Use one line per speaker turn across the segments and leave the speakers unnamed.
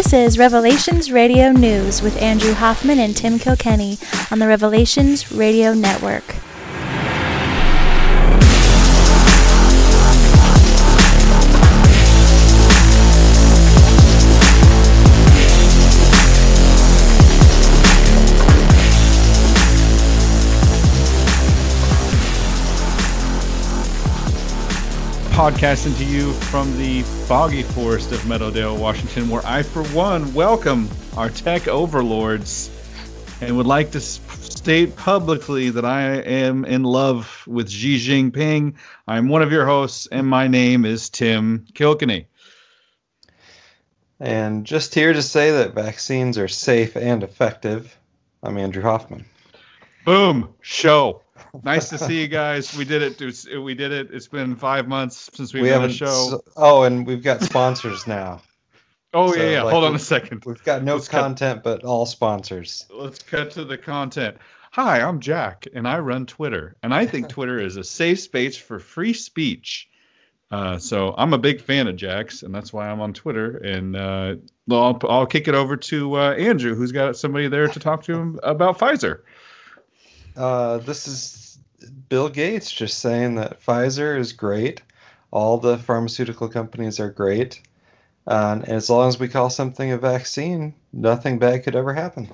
This is Revelations Radio News with Andrew Hoffman and Tim Kilkenny on the Revelations Radio Network.
Podcasting to you from the foggy forest of Meadowdale, Washington, where I, for one, welcome our tech overlords and would like to state publicly that I am in love with Xi Jinping. I'm one of your hosts, and my name is Tim Kilkenny.
And just here to say that vaccines are safe and effective, I'm Andrew Hoffman.
Boom, show nice to see you guys. We did it. We did it. It's been five months since we've we done a show.
oh, and we've got sponsors now.
oh so, yeah, yeah. Like, Hold on a second.
We've got no let's content, cut. but all sponsors.
Let's cut to the content. Hi, I'm Jack, and I run Twitter, and I think Twitter is a safe space for free speech. Uh, so I'm a big fan of Jack's, and that's why I'm on Twitter. And uh, I'll, I'll kick it over to uh, Andrew, who's got somebody there to talk to him about Pfizer.
Uh, this is Bill Gates just saying that Pfizer is great. All the pharmaceutical companies are great. Um, and as long as we call something a vaccine, nothing bad could ever happen.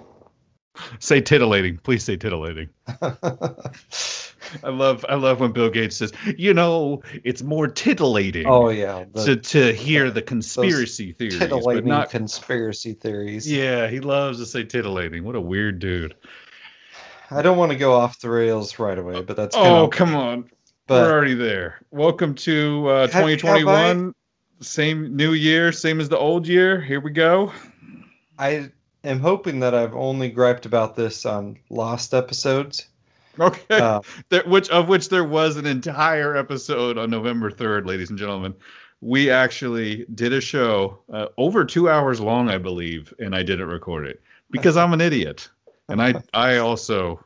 Say titillating. Please say titillating. I love I love when Bill Gates says, you know, it's more titillating.
Oh yeah,
the, to to hear the conspiracy theories,
titillating but not conspiracy theories.
Yeah, he loves to say titillating. What a weird dude.
I don't want to go off the rails right away, but that's
oh come on, but we're already there. Welcome to uh, 2021. Same new year, same as the old year. Here we go.
I am hoping that I've only griped about this on lost episodes.
Okay, uh, there, which of which there was an entire episode on November 3rd, ladies and gentlemen. We actually did a show uh, over two hours long, I believe, and I didn't record it because I'm an idiot and I I also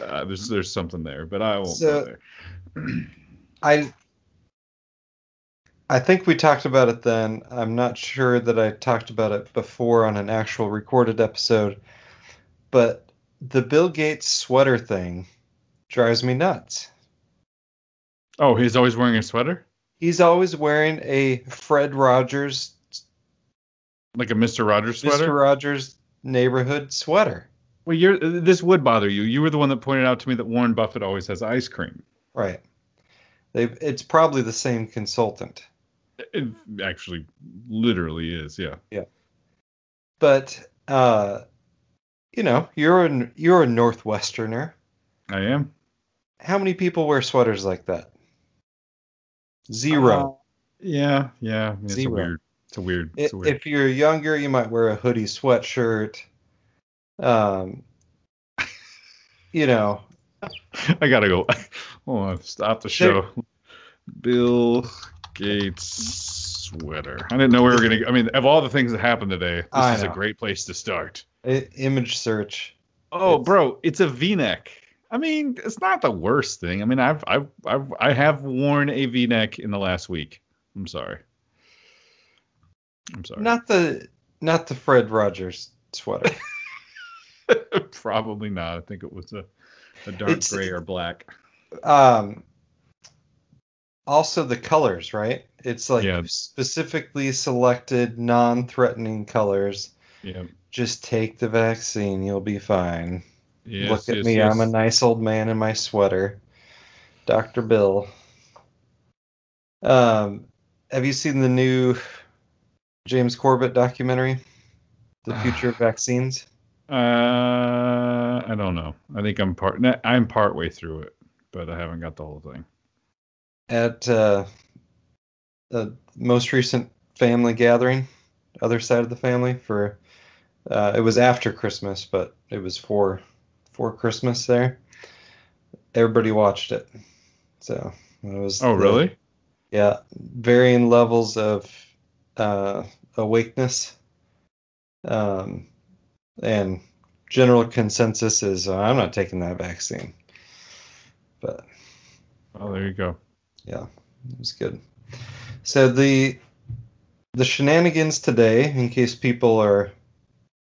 uh, there's there's something there, but I won't so, go
there. I I think we talked about it then. I'm not sure that I talked about it before on an actual recorded episode, but the Bill Gates sweater thing drives me nuts.
Oh, he's always wearing a sweater?
He's always wearing a Fred Rogers
like a Mr. Rogers sweater?
Mr. Rogers neighborhood sweater.
Well, you're this would bother you. You were the one that pointed out to me that Warren Buffett always has ice cream.
Right. they it's probably the same consultant.
It actually literally is, yeah.
Yeah. But uh you know, you're a you're a northwesterner.
I am.
How many people wear sweaters like that? Zero. Uh,
yeah, yeah. It's Zero. a weird. It's a weird. It's a weird.
If you're younger, you might wear a hoodie sweatshirt um, you know,
I gotta go. Oh, stop the show. Bill Gates sweater. I didn't know we were gonna. I mean, of all the things that happened today, this I is know. a great place to start.
image search.
Oh, it's, bro, it's a V-neck. I mean, it's not the worst thing. I mean, I've I've, I've I have worn a V-neck in the last week. I'm sorry. I'm sorry.
Not the not the Fred Rogers sweater.
Probably not. I think it was a, a dark it's, gray or black.
Um, also the colors, right? It's like yeah. specifically selected non-threatening colors.
Yeah.
Just take the vaccine, you'll be fine. Yes, Look at yes, me, yes. I'm a nice old man in my sweater. Dr. Bill. Um, have you seen the new James Corbett documentary, The Future of Vaccines?
Uh, I don't know. I think I'm part. I'm part way through it, but I haven't got the whole thing.
At uh, the most recent family gathering, other side of the family for, uh, it was after Christmas, but it was for for Christmas there. Everybody watched it, so it was.
Oh, the, really?
Yeah, varying levels of uh, awakeness. Um, and general consensus is uh, I'm not taking that vaccine. But
oh, there you go.
Yeah, it was good. So the the shenanigans today, in case people are,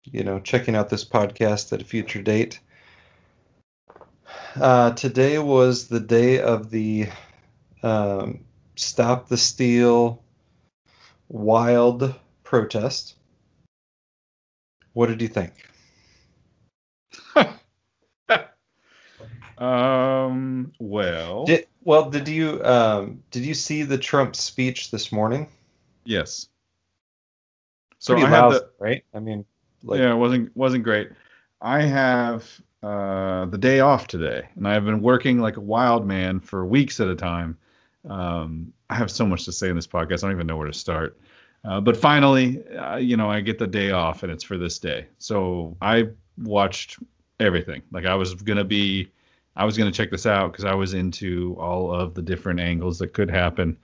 you know, checking out this podcast at a future date. Uh, today was the day of the um, Stop the Steal wild protest. What did you think?
um. Well.
Did, well, did you um, did you see the Trump speech this morning?
Yes. So
Pretty
I
lousy,
the,
right? I mean, like,
yeah, it wasn't wasn't great. I have uh, the day off today, and I have been working like a wild man for weeks at a time. Um, I have so much to say in this podcast. I don't even know where to start. Uh, but finally, uh, you know, I get the day off, and it's for this day. So I watched everything. Like I was gonna be, I was gonna check this out because I was into all of the different angles that could happen.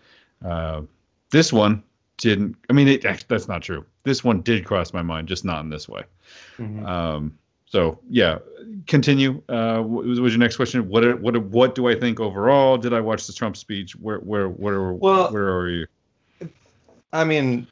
Uh, this one didn't. I mean, it, that's not true. This one did cross my mind, just not in this way.
mhm.
Um, so yeah, continue. Uh, what was was your next question? What what what do I think overall? Did I watch the Trump speech? Where where where
Well-
where are you?
I mean,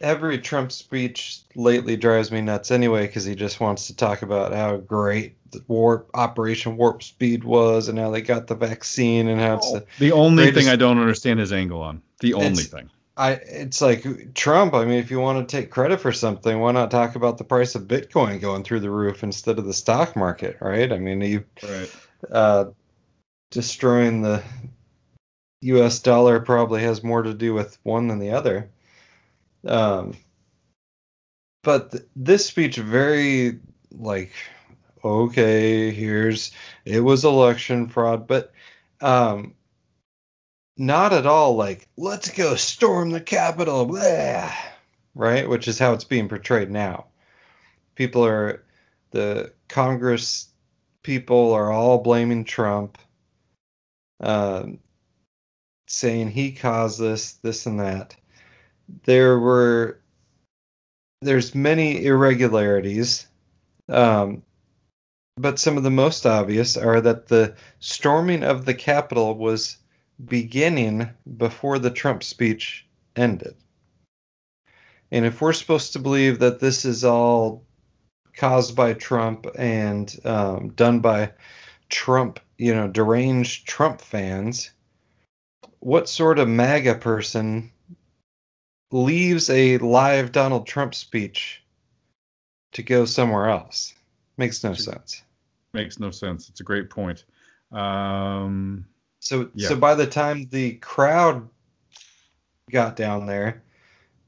every Trump speech lately drives me nuts anyway because he just wants to talk about how great the warp Operation Warp Speed was and how they got the vaccine and how it's.
The only
greatest-
thing I don't understand his angle on. The only thing.
I it's like Trump. I mean, if you want to take credit for something, why not talk about the price of Bitcoin going through the roof instead of the stock market, right? I mean, you
Right.
uh, destroying the U.S. dollar probably has more to do with one than the other. Um, but th- this speech very like okay, here's it was election fraud, but um, not at all like let's go storm the Capitol, blah, right? Which is how it's being portrayed now. People are the Congress people are all blaming Trump, um, saying he caused this, this, and that. There were there's many irregularities, um, but some of the most obvious are that the storming of the Capitol was beginning before the Trump speech ended. And if we're supposed to believe that this is all caused by Trump and um, done by Trump, you know, deranged Trump fans, what sort of MAGA person leaves a live Donald Trump speech to go somewhere else? Makes no sense.
Makes no sense. It's a great point. Um,
So
Yeah.
so by the time the crowd got down there,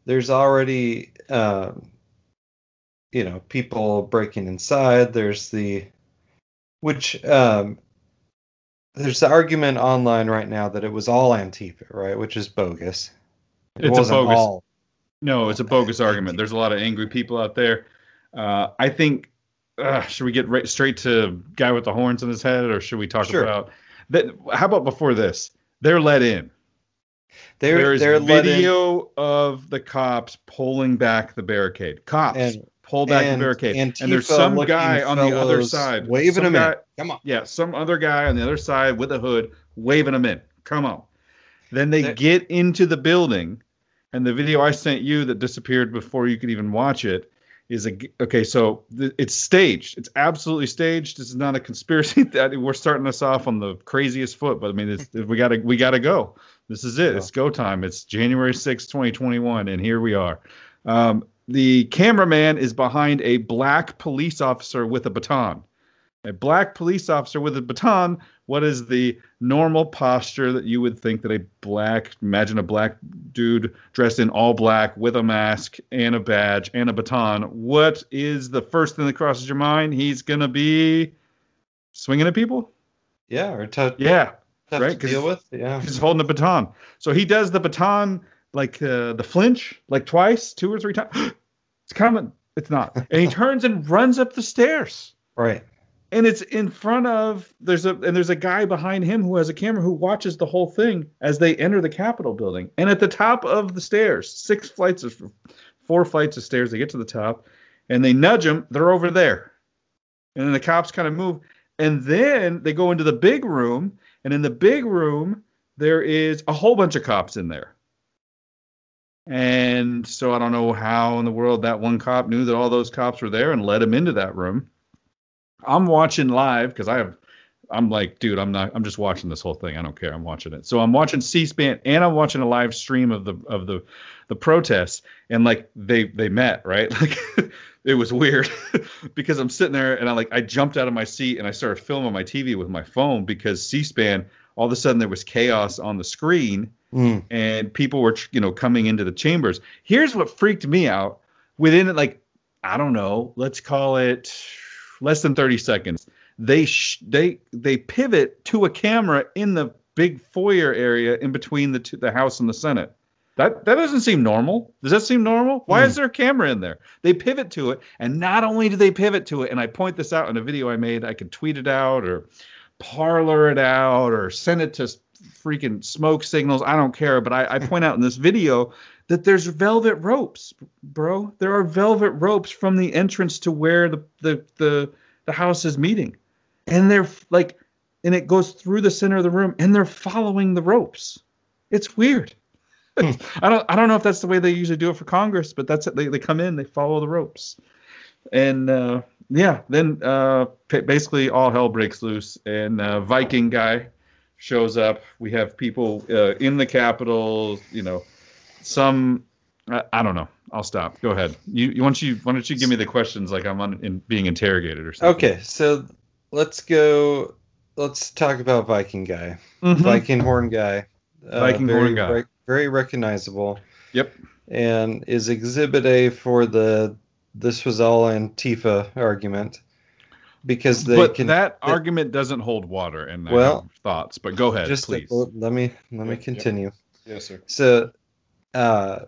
there's already uh, you know people breaking inside. There's the which um, there's the argument online right now that it was all Antifa, right? Which is bogus. It
It's a bogus-
all.
no, it's a bogus argument. There's a lot of angry people out there. Uh, I think. Uh, should we get right, straight to guy with the horns in his head, or should we talk
Sure.
about that? How about before this? They're let in.
They're
There's
they're let in-
video of the cops pulling back the barricade. Cops
And-
pull back
and
the barricade, and there's some guy on the other side
waving
him
in. Come on.
Yeah, some other guy on the other side with a hood waving him in. Come on. Then they
There-
get into the building, and the video I sent you that disappeared before you could even watch it is a okay. So th- it's staged. It's absolutely staged. This is not a conspiracy. That we're starting us off on the craziest foot, but I mean, it's, we gotta we gotta go. This is it. It's go time. It's January sixth, 2021, and here we are. Um, the cameraman is behind a black police officer with a baton. A black police officer with a baton. What is the normal posture that you would think that a black, imagine a black dude dressed in all black with a mask and a badge and a baton? What is the first thing that crosses your mind? He's going to be swinging at people?
Yeah, or
Yeah. right,
to deal with. Yeah.
He's holding the baton. So he does the baton like uh, the flinch, like twice, two or three times. it's coming. It's not. And he turns and runs up the stairs.
Right.
And it's in front of there's a and there's a guy behind him who has a camera who watches the whole thing as they enter the Capitol building. And at the top of the stairs, six flights of four flights of stairs, they get to the top and they nudge them. They're over there. And then the cops kind of move. And then they go into the big room. And in the big room, there is a whole bunch of cops in there. And so I don't know how in the world that one cop knew that all those cops were there and let him into that room. I'm watching live because I have I'm like, dude, I'm not. I'm just watching this whole thing. I don't care. I'm watching it. So I'm watching C-SPAN and I'm watching a live stream of the of the the protests. And like they they met right. Like it was weird because I'm sitting there and I like I jumped out of my seat and I started filming my TV with my phone because C-SPAN all of a sudden there was chaos on the screen
Mm.
and people were you know coming into the chambers. Here's what freaked me out. Within like I don't know, let's call it less than 30 seconds. They sh- they they pivot to a camera in the big foyer area in between the two, the House and the Senate. That that doesn't seem normal. Does that seem normal? Why
Hmm.
is there a camera in there? They pivot to it, and not only do they pivot to it, and I point this out in a video I made. I could tweet it out or Parler it out or send it to freaking smoke signals. I don't care, but I, I point out in this video that there's velvet ropes, bro. There are velvet ropes from the entrance to where the the the, the house is meeting, and they're like, and it goes through the center of the room, and they're following the ropes. It's weird. I don't I don't know if that's the way they usually do it for Congress, but that's it. They they come in, they follow the ropes, and uh, yeah, then uh, basically all hell breaks loose, and uh, Viking guy shows up. We have people uh, in the Capitol. You know, some I, I don't know. I'll stop. Go ahead. You, you why don't you why don't you give me the questions like I'm on, in, being interrogated or something?
Okay, so let's go. Let's talk about Viking guy,
Mhm.
Viking horn guy. Uh,
Viking
very,
horn guy.
rec- very recognizable.
Yep.
And is Exhibit A for the "this was all Antifa" argument because they
but
can.
that
they-
argument doesn't hold water, in I
Well,
thoughts. But go ahead,
just
please.
let me let me
Yep, yep.
continue.
yes, sir.
So, uh,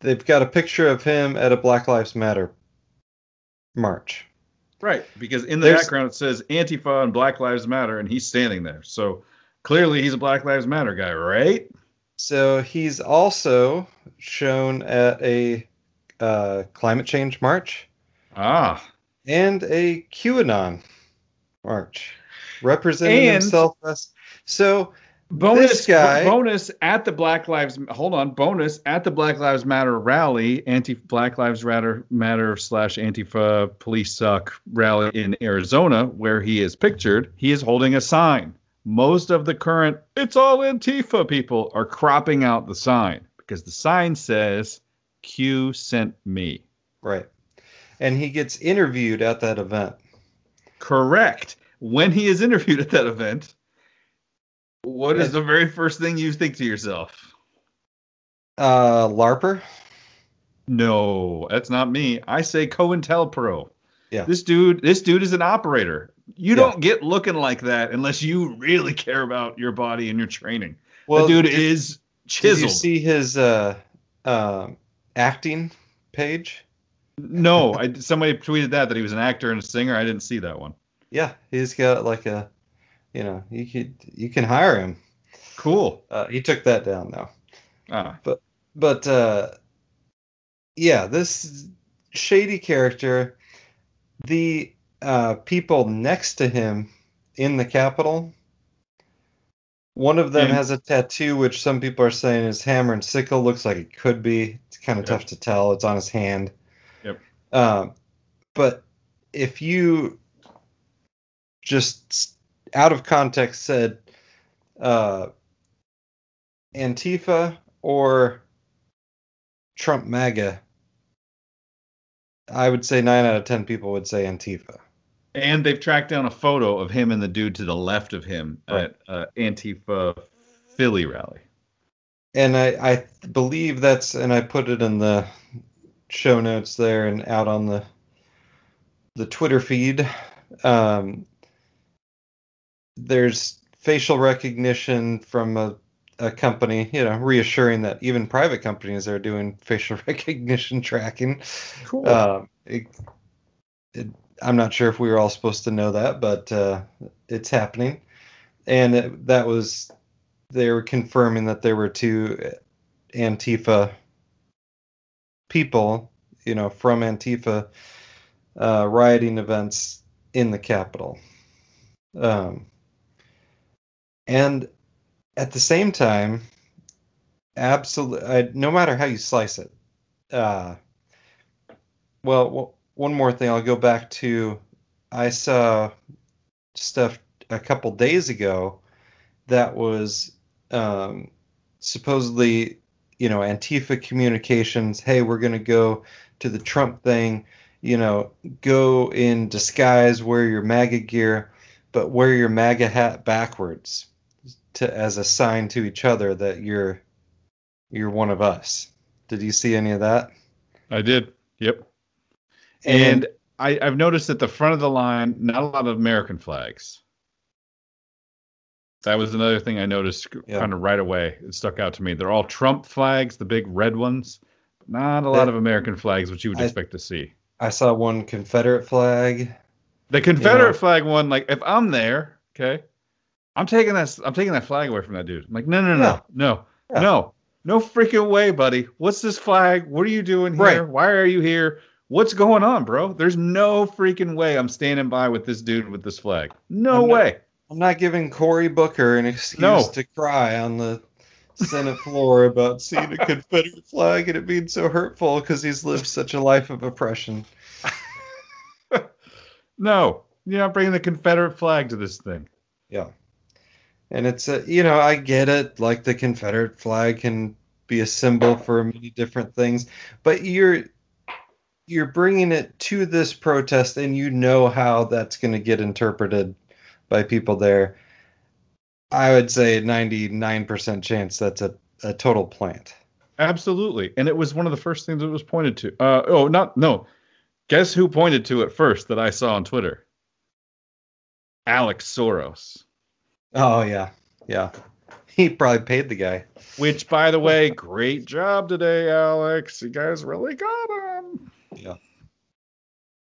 they've got a picture of him at a Black Lives Matter march.
Right, because in the
There's-
background it says Antifa and Black Lives Matter, and he's standing there. So clearly he's a Black Lives Matter guy, right?
So he's also shown at a uh, climate change march
Ah,
and a QAnon march, representing
And-
himself as. So
bonus
This guy-
bonus at the Black Lives hold on bonus at the Black Lives Matter rally anti Black Lives Matter Matter slash Antifa Police Suck rally in Arizona where he is pictured he is holding a sign most of the current it's all Antifa people are cropping out the sign because the sign says Q sent me
right, and he gets interviewed at that event.
correct when he is interviewed at that event what is the very first thing you think to yourself
Uh, Larper.
No, that's not me. I say COINTELPRO.
Yeah.
This dude, this dude is an operator. You
Yeah.
don't get looking like that unless you really care about your body and your training.
Well,
the dude
did,
is
did you see his uh, um acting page?
No, I somebody tweeted that that he was an actor and a singer. I didn't see that one.
Yeah, he's got like a, you know, you could you can hire him.
Cool.
Uh, he took that down though.
Ah,
But uh, yeah, this shady character, the uh, people next to him in the Capitol, one of them
Yeah.
has a tattoo, which some people are saying is hammer and sickle. Looks like it could be. It's kind of
Yep.
tough to tell. It's on his hand. Um, but if you just out of context said uh, Antifa or Trump MAGA, I would say nine out of ten people would say Antifa.
and they've tracked down a photo of him and the dude to the left of him
Right.
at uh, Antifa Philly rally.
And I, I believe that's, and I put it in the show notes there and out on the the Twitter feed. Um, there's facial recognition from a, a company, you know, reassuring that even private companies are doing facial recognition tracking.
Cool.
Um, it, it, I'm not sure if we were all supposed to know that, but uh, it's happening. And it, that was, they were confirming that there were two Antifa people, you know, from Antifa uh, rioting events in the Capitol. Um, and at the same time, Absolutely. No matter how you slice it. Uh, well, w- one more thing. I'll go back to. I saw stuff a couple days ago that was um, supposedly, you know, Antifa communications. Hey, we're going to go to the Trump thing. You know, go in disguise, wear your MAGA gear, but wear your MAGA hat backwards to as a sign to each other that you're you're one of us. Did you see any of that?
I did. Yep. And, and I, I've noticed at the front of the line, not a lot of American flags. That was another thing I noticed yeah. kind of right away. It stuck out to me. They're all Trump flags, the big red ones. Not a lot of American flags, which you would I, expect to see.
I saw one Confederate flag.
The Confederate you know. flag one, like if I'm there, okay, I'm taking that. I'm taking that flag away from that dude. I'm like, no, no, no, yeah. no, yeah. no, no freaking way, buddy. What's this flag? What are you doing here? Right. Why are you here? What's going on, bro? There's no freaking way I'm standing by with this dude with this flag. No
I'm
way.
Not, I'm not giving Cory Booker an excuse no. to cry on the Senate floor about seeing a Confederate flag and it being so hurtful because he's lived such a life of oppression.
no, you're not bringing the Confederate flag to this thing.
Yeah. And it's, a, you know, I get it. Like the Confederate flag can be a symbol for many different things, but you're you're bringing it to this protest, and you know how that's going to get interpreted by people there. I would say 99% chance that's a, a total plant.
Absolutely. And it was one of the first things that was pointed to. Uh, oh, not, no. Guess who pointed to it first that I saw on Twitter? Alex Soros.
Oh, yeah. Yeah. He probably paid the guy.
Which, by the way, great job today, Alex. You guys really got him.
Yeah.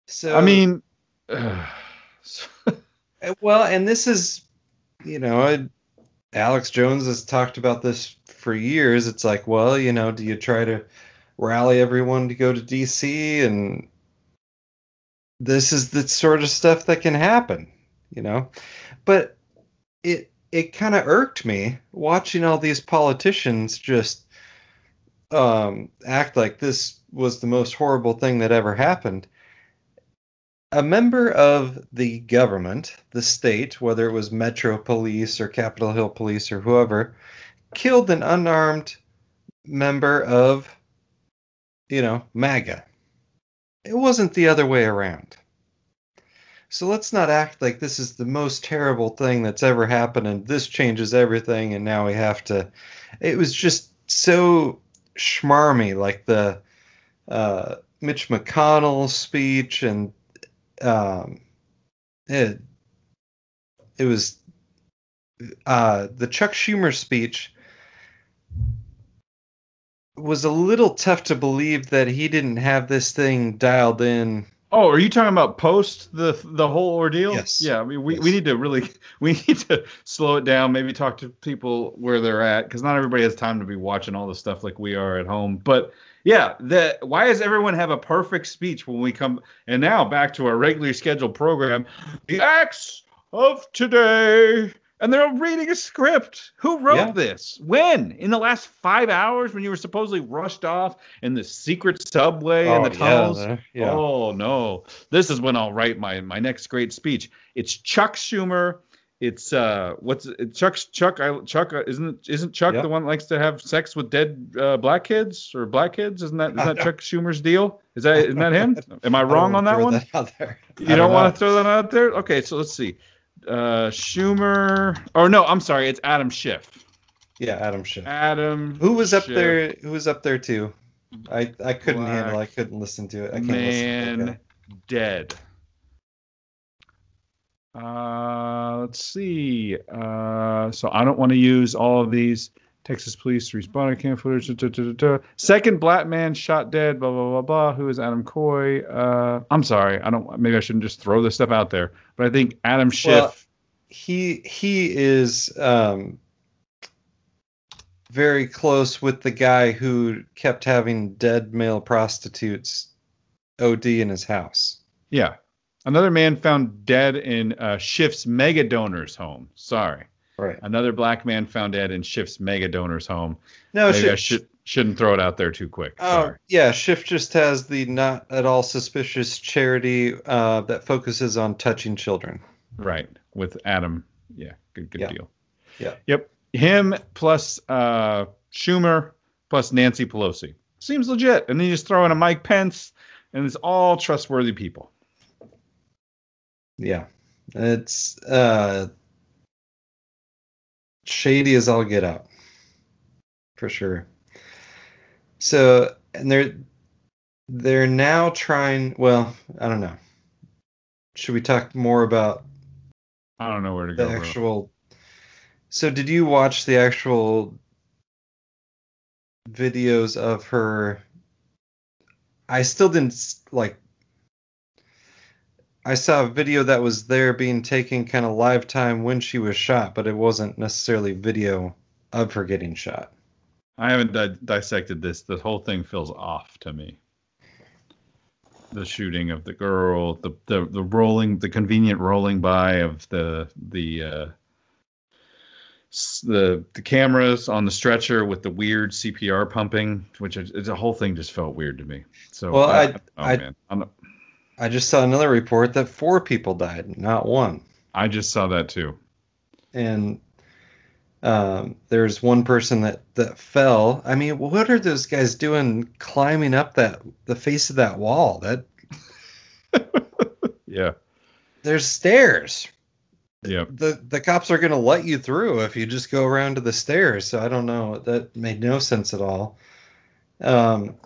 So, I mean,
well, and this is, you know, Alex Jones has talked about this for years. It's like, well, you know, do you try to rally everyone to go to DC? And this is the sort of stuff that can happen, you know. But it it kind of irked me watching all these politicians just um, act like this was the most horrible thing that ever happened a member of the government, the state, whether it was Metro Police or Capitol Hill Police or whoever, killed an unarmed member of, you know, MAGA. It wasn't the other way around. So let's not act like this is the most terrible thing that's ever happened and this changes everything and now we have to. It was just so schmarmy, like the uh, Mitch McConnell speech and um, it it was uh, the Chuck Schumer speech was a little tough to believe that he didn't have this thing dialed in.
Oh, are you talking about post the the whole ordeal?
Yes.
Yeah, I mean, we,
yes.
we need to really we need to slow it down. Maybe talk to people where they're at because not everybody has time to be watching all the stuff like we are at home. But yeah, the why does everyone have a perfect speech when we come and now back to our regularly scheduled program, the acts of today. And they're reading a script. Who wrote yeah. this? When? In the last five hours when you were supposedly rushed off in the secret subway oh, and the tunnels? Yeah, yeah. Oh no. This is when I'll write my my next great speech. It's Chuck Schumer it's uh what's it, Chuck's Chuck I, Chuck uh, isn't isn't Chuck yep. the one that likes to have sex with dead uh, black kids or black kids? Isn't that is that Chuck Schumer's deal? Is that isn't that him? Am I wrong on that one? that you don't, don't want to throw that out there? Okay so let's see. Uh Schumer or no I'm sorry it's Adam Schiff.
Yeah Adam Schiff.
Adam
who was up Schiff. there who was up there too? I I couldn't black handle I couldn't listen to it. I can't
man
listen to it.
dead uh, let's see. Uh, so I don't want to use all of these. Texas police responded cam footage. Da, da, da, Second black man shot dead. Blah blah blah blah. Who is Adam Coy? Uh, I'm sorry. I don't. Maybe I shouldn't just throw this stuff out there. But I think Adam Schiff. Well,
he he is um, very close with the guy who kept having dead male prostitutes OD in his house.
Yeah. Another man found dead in uh, Schiff's mega donor's home. Sorry.
Right.
Another black man found dead in Schiff's mega donors home.
No,
Maybe I should shouldn't throw it out there too quick.
oh,
Sorry.
yeah, Schiff just has the not at all suspicious charity uh, that focuses on touching children.
Right. With Adam. Yeah. Good. Good
Yeah.
deal.
Yeah.
Yep. Him plus uh, Schumer plus Nancy Pelosi seems legit, and then you just throw in a Mike Pence, and it's all trustworthy people.
Yeah, it's uh, shady as all get out, for sure. So, and they're they're now trying. Well, I don't know. Should we talk more about
I don't know where to
the
go. bro.
actual? So, did you watch the actual videos of her? I still didn't like. I saw a video that was there being taken kind of live time when she was shot, but it wasn't necessarily video of her getting shot.
I haven't di- dissected this. The whole thing feels off to me. The shooting of the girl, the the, the rolling, the convenient rolling by of the the uh, the the cameras on the stretcher with the weird CPR pumping, which is, the whole thing just felt weird to me. So,
Well, I- I-
I'm not-
I just saw another report that four people died, not one.
I just saw that too.
and um, there's one person that that fell. I mean, what are those guys doing climbing up that the face of that wall? That
Yeah,
there's stairs.
yeah.
The the cops are going to let you through if you just go around to the stairs. So I don't know. That made no sense at all. Um,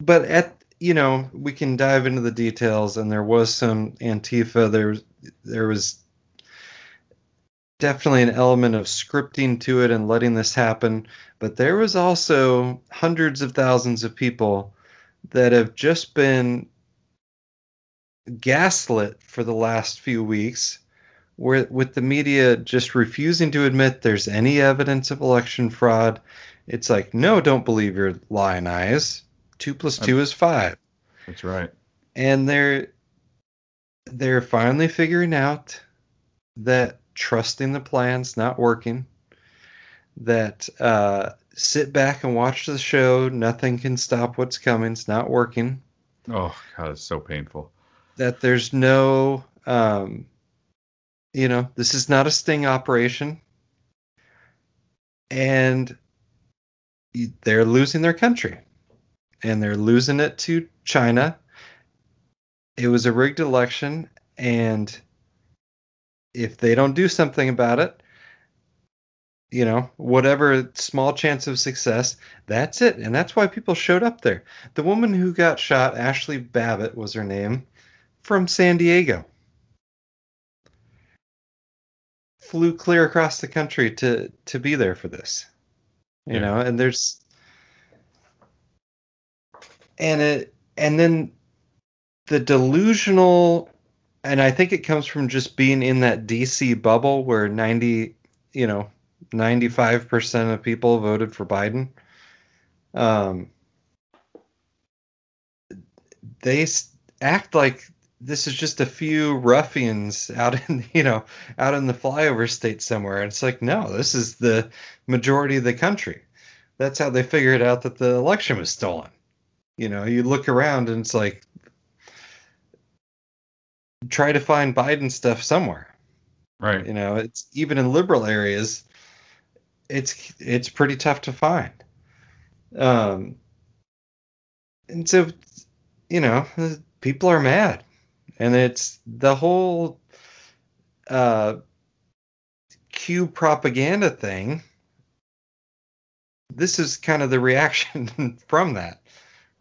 but at you know we can dive into the details, and there was some Antifa. There there was definitely an element of scripting to it and letting this happen. But there was also hundreds of thousands of people that have just been gaslit for the last few weeks where with the media just refusing to admit there's any evidence of election fraud it's like no don't believe your lying eyes two plus two is five.
That's right.
and they're they're finally figuring out that trusting the plan's not working that uh, sit back and watch the show. Nothing can stop what's coming. It's not working.
Oh god, it's so painful.
that there's no um you know this is not a sting operation. And they're losing their country and they're losing it to China it was a rigged election and if they don't do something about it you know whatever small chance of success that's it and that's why people showed up there the woman who got shot Ashli Babbitt was her name from San Diego. Flew clear across the country to to be there for this. You
Yeah.
know, and there's and it and then the delusional and I think it comes from just being in that DC bubble where 90, you know, 95% of people voted for Biden. Um they act like this is just a few ruffians out in you know out in the flyover state somewhere. It's like no this is the majority of the country. That's how they figured out that the election was stolen you know you look around and it's like try to find biden stuff somewhere.
Right.
you know it's even in liberal areas it's it's pretty tough to find. Um and so you know people are mad. And it's the whole uh q propaganda thing. This is kind of the reaction from that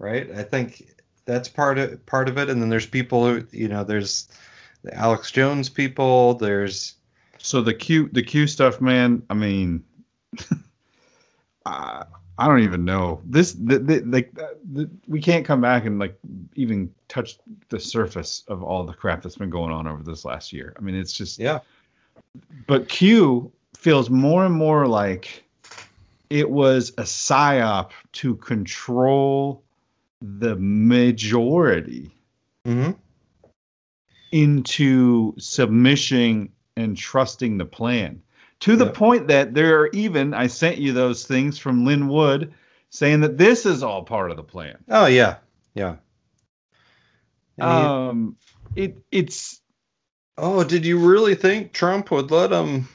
right i think that's part of part of it and then there's people who you know there's the alex jones people there's
So the Q the Q stuff, man. I mean, I, I don't even know this. The, the, like uh, the, we can't come back and like even touch the surface of all the crap that's been going on over this last year. I mean, it's just.
yeah
But Q feels more and more like it was a psyop to control the majority
mm-hmm.
into submission and trusting the plan to the
Yep.
point that there are even I sent you those things from Lin Wood saying that this is all part of the plan.
Oh yeah, yeah. And he-
Um, it it's
oh, did you really think Trump would let him,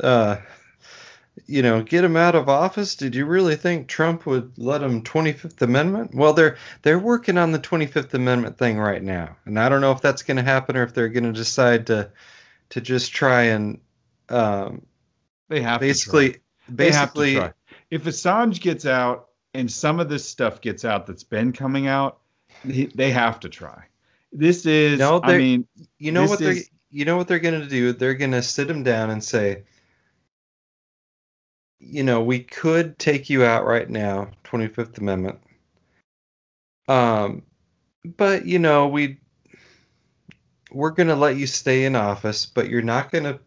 uh, you know, get him out of office? Did you really think Trump would let him 25th Amendment? Well, they're they're working on the 25th Amendment thing right now, and I don't know if that's going to happen or if they're going to decide to to just try and um,
they have to
basically
have to
basically.
If Assange gets out and some of this stuff gets out that's been coming out, they have to try. This is,
No,
I mean,
You know what they're you know what they're gonna do? They're gonna sit him down and say, you know, we could take you out right now, 25th Amendment. Um, but you know, we we're gonna let you stay in office, but you're not gonna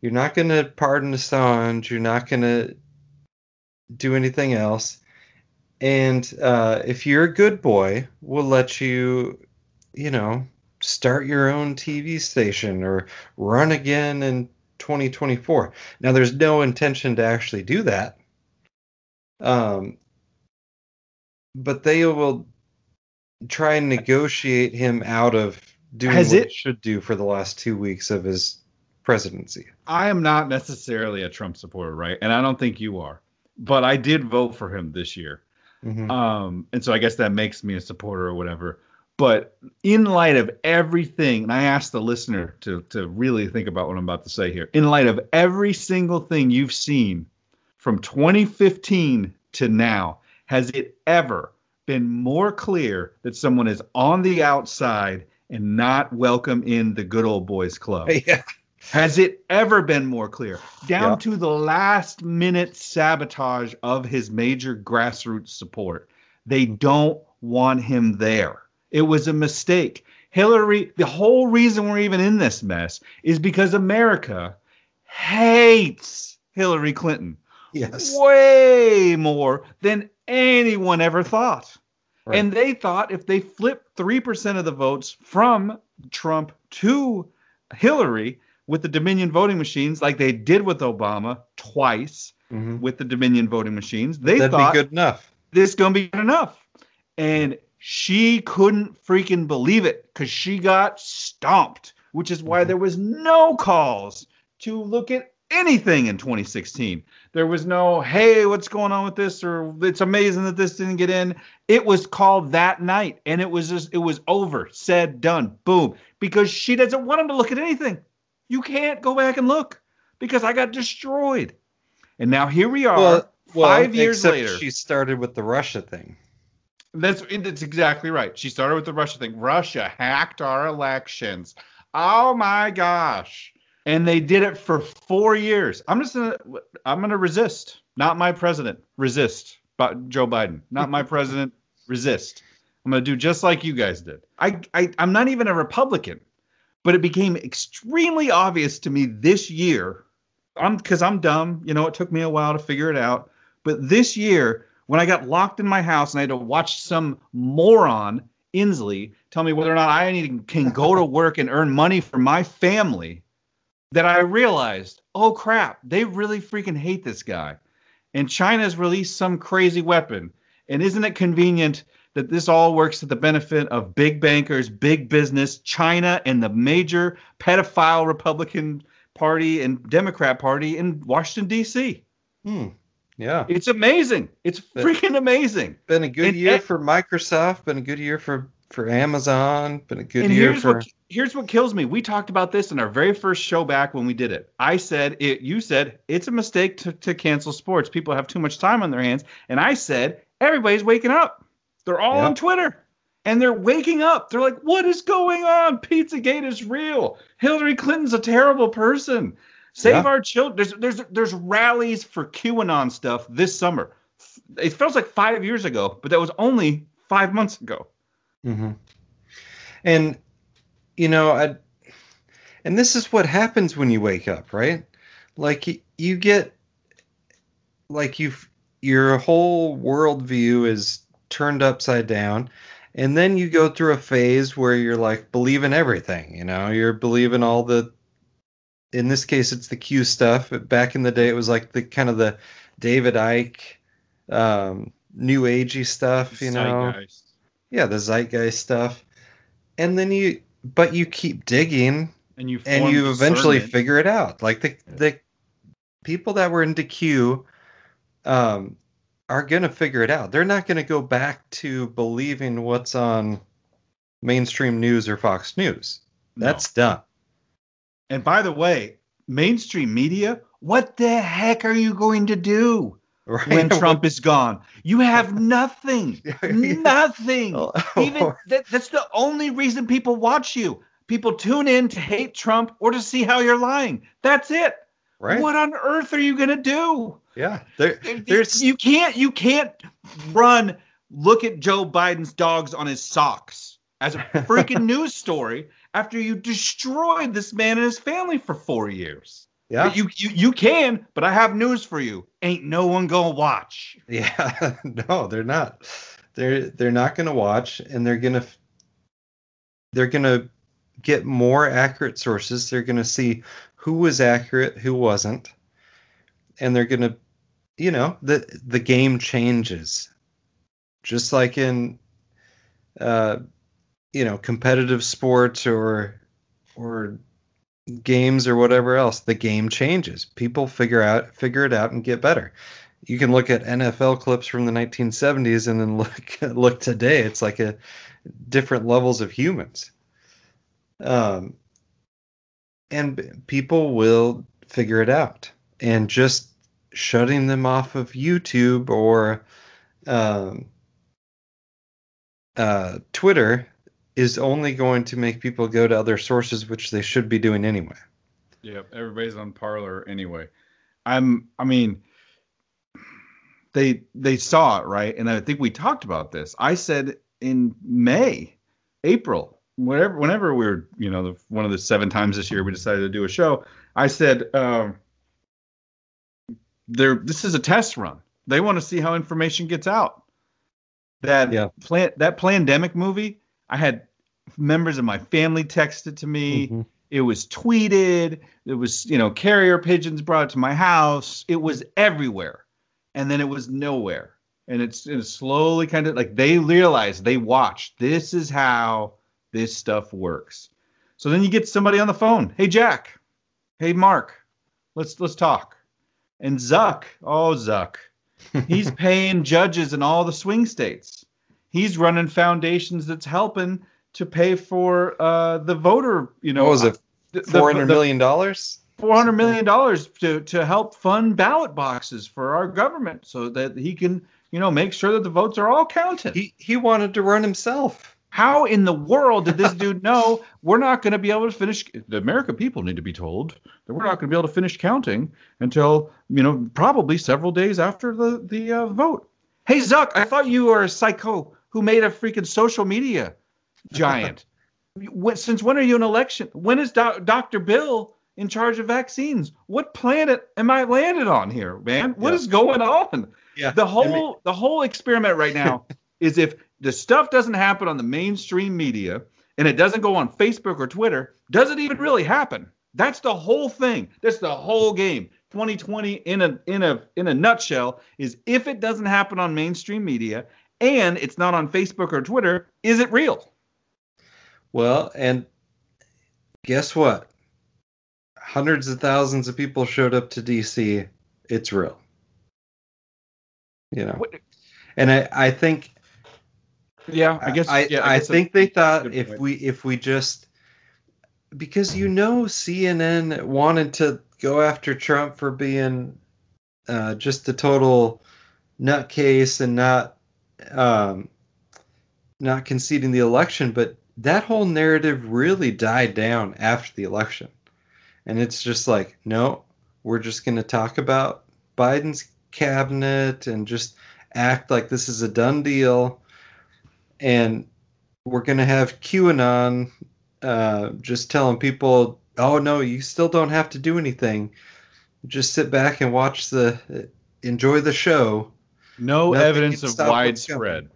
you're not gonna pardon Assange. You're not gonna do anything else. And uh, if you're a good boy, we'll let you, you know, start your own TV station or run again in 2024. Now, there's no intention to actually do that. Um, but they will try and negotiate him out of doing
Has
what
it-
he should do for the last two weeks of his presidency.
I am not necessarily a Trump supporter, right? And I don't think you are. But I did vote for him this year.
Mhm.
Um, and so I guess that makes me a supporter or whatever. But in light of everything, and I ask the listener to to really think about what I'm about to say here. In light of every single thing you've seen from 2015 to now, has it ever been more clear that someone is on the outside and not welcome in the good old boys club?
yeah.
Has it ever been more clear? Down
Yeah.
to the last minute sabotage of his major grassroots support. They don't want him there. It was a mistake. Hillary, the whole reason we're even in this mess is because America hates Hillary Clinton
Yes.
way more than anyone ever thought.
Right.
And they thought if they flipped 3% of the votes from Trump to Hillary with the Dominion voting machines, like they did with Obama twice
Mhm.
with the Dominion voting machines, they
That'd
thought
be good enough.
this is going to be good enough. And she couldn't freaking believe it because she got stomped, which is why
Mhm.
there was no calls to look at anything in 2016. There was no, hey, what's going on with this? Or it's amazing that this didn't get in. It was called that night and it was just, it was over, said, done, boom, because she doesn't want him to look at anything. You can't go back and look because I got destroyed. And now here we are.
Well, well,
five years later.
she started with the Russia thing.
That's that's exactly right. She started with the Russia thing. Russia hacked our elections. Oh my gosh. And they did it for 4 years. I'm just gonna I'm gonna resist. Not my president. Resist. But Joe Biden. Not my president. Resist. I'm gonna do just like you guys did. I, I I'm not even a Republican, but it became extremely obvious to me this year. I'm because I'm dumb. You know, it took me a while to figure it out. But this year, when I got locked in my house and I had to watch some moron, Inslee, tell me whether or not I need, can go to work and earn money for my family, that I realized, oh crap, they really freaking hate this guy. And China's released some crazy weapon. And isn't it convenient that this all works to the benefit of big bankers, big business, China, and the major pedophile Republican Party and Democrat Party in Washington, D.C.?
Hmm. Yeah.
It's amazing. It's freaking amazing.
Been a good
And-
year for Microsoft. Been a good year for for Amazon. Been a good year for.
what here's what kills me. We talked about this in our very first show back when we did it. I said it. You said it's a mistake to, to cancel sports. People have too much time on their hands. And I said everybody's waking up. They're all
Yeah.
on Twitter. And they're waking up. They're like, what is going on? Pizzagate is real. Hillary Clinton's a terrible person. Save
Yeah.
our children. There's there's there's rallies for QAnon stuff this summer. It feels like five years ago, but that was only five months ago.
hmm And you know, I, and this is what happens when you wake up, right? Like you, you get, like you, your whole worldview is turned upside down, and then you go through a phase where you're like believing everything. You know, you're believing all the, in this case, it's the Q stuff. Back in the day, it was like the kind of the David Icke, um, new agey stuff, you know.
Zeitgeist.
Yeah, the zeitgeist stuff. And then you, but you keep digging,
And you
and you eventually
discernment.
figure it out. Like the the people that were into Q, um, are gonna figure it out. They're not gonna go back to believing what's on mainstream news or Fox News.
No.
That's done.
And by the way, mainstream media, what the heck are you going to do
Right?
when Trump is gone? You have nothing. nothing.
Oh,
Even oh. that, that's the only reason people watch you. People tune in to hate Trump or to see how you're lying. That's it.
right?
What on earth are you going to do?
Yeah. There, there's
you can't you can't run look at Joe Biden's dogs on his socks as a freaking news story after you destroyed this man and his family for 4 years.
yeah.
You, you you can, but I have news for you. Ain't no one going to watch.
Yeah, no, they're not. They're they're not going to watch, and they're gonna they're gonna get more accurate sources. They're gonna see who was accurate, who wasn't, and they're gonna, you know, the the game changes, just like in, uh, you know, competitive sports or or games or whatever else. The game changes. People figure out figure it out and get better you can look at NFL clips from the 1970s and then look look today. It's like a different levels of humans. Um, and people will figure it out. And just shutting them off of YouTube or um, uh, Twitter is only going to make people go to other sources, which they should be doing anyway.
Yep, everybody's on Parler anyway. I'm I mean they they saw it, right? And I think we talked about this. I said in May, April, whatever whenever we were, you know, the, one of the seven times this year we decided to do a show, I said um there this is a test run. They want to see how information gets out. That
Yeah.
plan that pandemic movie, I had members of my family text it to me.
Mhm.
it was tweeted. It was you know carrier pigeons brought to my house. It was everywhere. And then it was nowhere. And it's, it's slowly kind of like they realized they watched this is how this stuff works. So then you get somebody on the phone. Hey jack. Hey mark. Let's let's talk. And zuck oh zuck. He's paying judges in all the swing states he's running foundations that's helping to pay for uh, the voter you know
What was it? Four hundred million dollars.
four hundred million dollars to to help fund ballot boxes for our government, so that he can, you know, make sure that the votes are all counted.
He he wanted to run himself.
How in the world did this dude know we're not going to be able to finish? The American people need to be told that we're not going to be able to finish counting until you know probably several days after the the uh, vote. Hey Zuck, I thought you were a psycho who made a freaking social media giant. Since when are you an election? When is doc, Dr. Bill in charge of vaccines? What planet am I landed on here, man? What
Yeah.
is going on?
Yeah.
The whole the whole experiment right now is if the stuff doesn't happen on the mainstream media and it doesn't go on Facebook or Twitter, does it even really happen? That's the whole thing. That's the whole game. 2020 in a in a in a nutshell is if it doesn't happen on mainstream media and it's not on Facebook or Twitter, is it real?
Well, and guess what? Hundreds of thousands of people showed up to DC. It's real. You know.
What-
And I, I think
Yeah, I guess.
I,
yeah,
I,
guess
think they thought if
point.
we if we just because you know CNN wanted to go after Trump for being uh, just a total nutcase and not um, not conceding the election, but that whole narrative really died down after the election, and it's just like no, we're just going to talk about Biden's cabinet and just act like this is a done deal and we're gonna have QAnon uh, just telling people, "Oh no, you still don't have to do anything. Just sit back and watch the, enjoy the show."
No
nothing
evidence of widespread.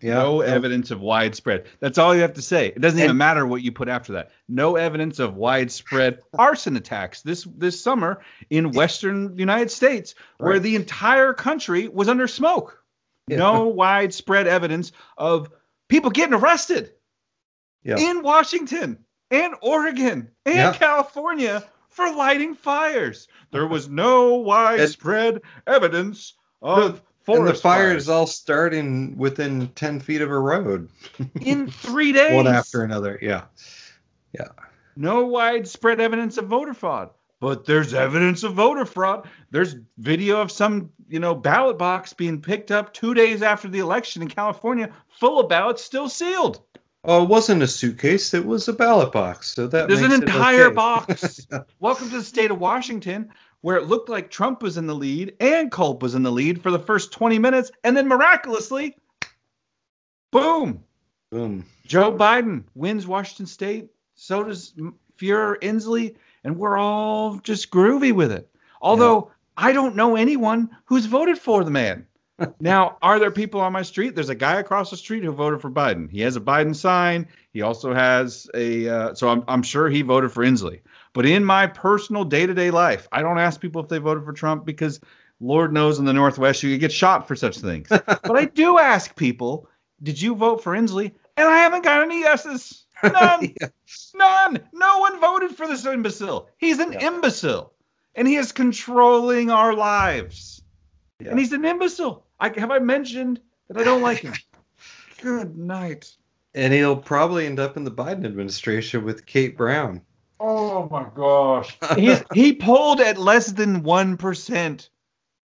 Yeah.
no
yeah.
evidence of widespread. That's all you have to say. It doesn't even matter what you put after that. No evidence of widespread arson attacks this this summer in western United States, where the entire country was under smoke.
Yeah.
No widespread evidence of people getting arrested
Yeah.
in Washington and Oregon and
Yeah.
California for lighting fires. There was no widespread evidence of
and the fire
fires
is all starting within 10 feet of a road,
in three days.
one after another. Yeah.
Yeah no widespread evidence of voter fraud, but there's evidence of voter fraud. There's video of some, you know, ballot box being picked up two days after the election in California, full of ballots still sealed.
Oh, it wasn't a suitcase. It was a ballot box. So that
There's an entire
okay.
box. Welcome to the state of Washington, where it looked like Trump was in the lead and Culp was in the lead for the first 20 minutes, and then miraculously, boom,
Boom.
Joe Biden wins Washington State. So does Fuhrer, Inslee, and we're all just groovy with it. Although I don't know anyone who's voted for the man. now, are there people on my street? There's a guy across the street who voted for Biden. He has a Biden sign. He also has a. Uh, so I'm I'm sure he voted for Inslee. But in my personal day-to-day life, I don't ask people if they voted for Trump because Lord knows in the Northwest you could get shot for such things. but I do ask people, did you vote for Inslee? And I haven't got any yeses. None.
Yeah.
None. No one voted for this imbecile. He's an
Yeah.
imbecile. And he is controlling our lives.
Yeah.
And he's an imbecile. I, have I mentioned that I don't like him? Good night.
And he'll probably end up in the Biden administration with Kate Brown.
Oh my gosh. He's, he polled at less than 1%.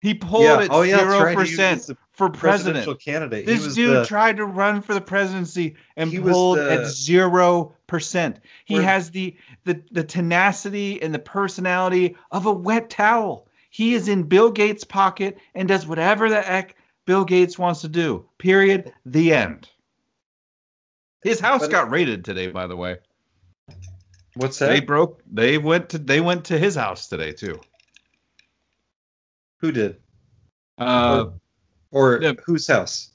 He polled
Yeah.
at
Oh, yeah,
0%
right. He
for president.
Candidate.
This
was
dude
the,
tried to run for the presidency and
He
pulled
the-
at zero percent. He has the, the the tenacity and the personality of a wet towel. He is in Bill Gates' pocket and does whatever the heck Bill Gates wants to do. Period. The end. His house
But-
got raided today, by the way.
What's that?
They broke. They went to. They went to his house today too.
Who did?
Uh,
Or
Yeah.
whose house?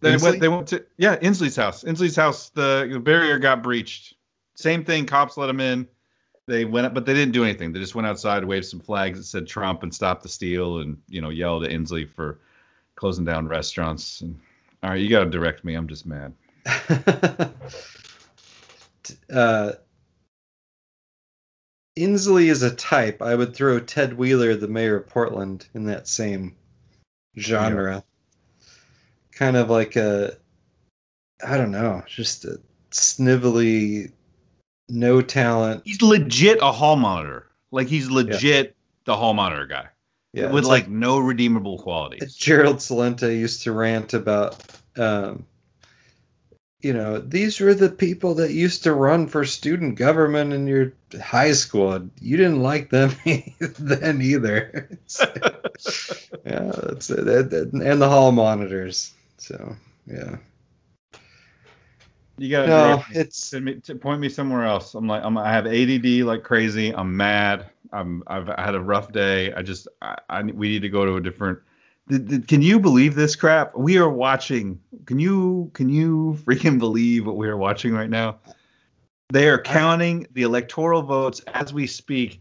They
Inslee?
went. They went to yeah, Inslee's house. Inslee's house. The, the barrier got breached. Same thing. Cops let them in. They went, up, but they didn't do anything. They just went outside, waved some flags that said Trump, and stopped the steal, and you know yelled at Inslee for closing down restaurants. And, all right, you got to direct me. I'm just mad.
uh, Inslee is a type. I would throw Ted Wheeler, the mayor of Portland, in that same genre. Kind of like a, I don't know, just a snivelly, no talent.
He's legit a hall monitor. Like he's legit the hall monitor guy
Yeah,
with
it's
like, no redeemable qualities.
Gerald Celente used to rant about, um, you know, these were the people that used to run for student government in your high school. and You didn't like them then either. yeah, that's it. And the hall monitors. So, yeah.
You got to
No, it's
Send me, to point me somewhere else. I'm like, I'm, I have ADD like crazy. I'm mad. I'm, I've had a rough day. I just, I, I, we need to go to a different. Can you believe this crap? We are watching. Can you, can you freaking believe what we are watching right now? They are counting the electoral votes as we speak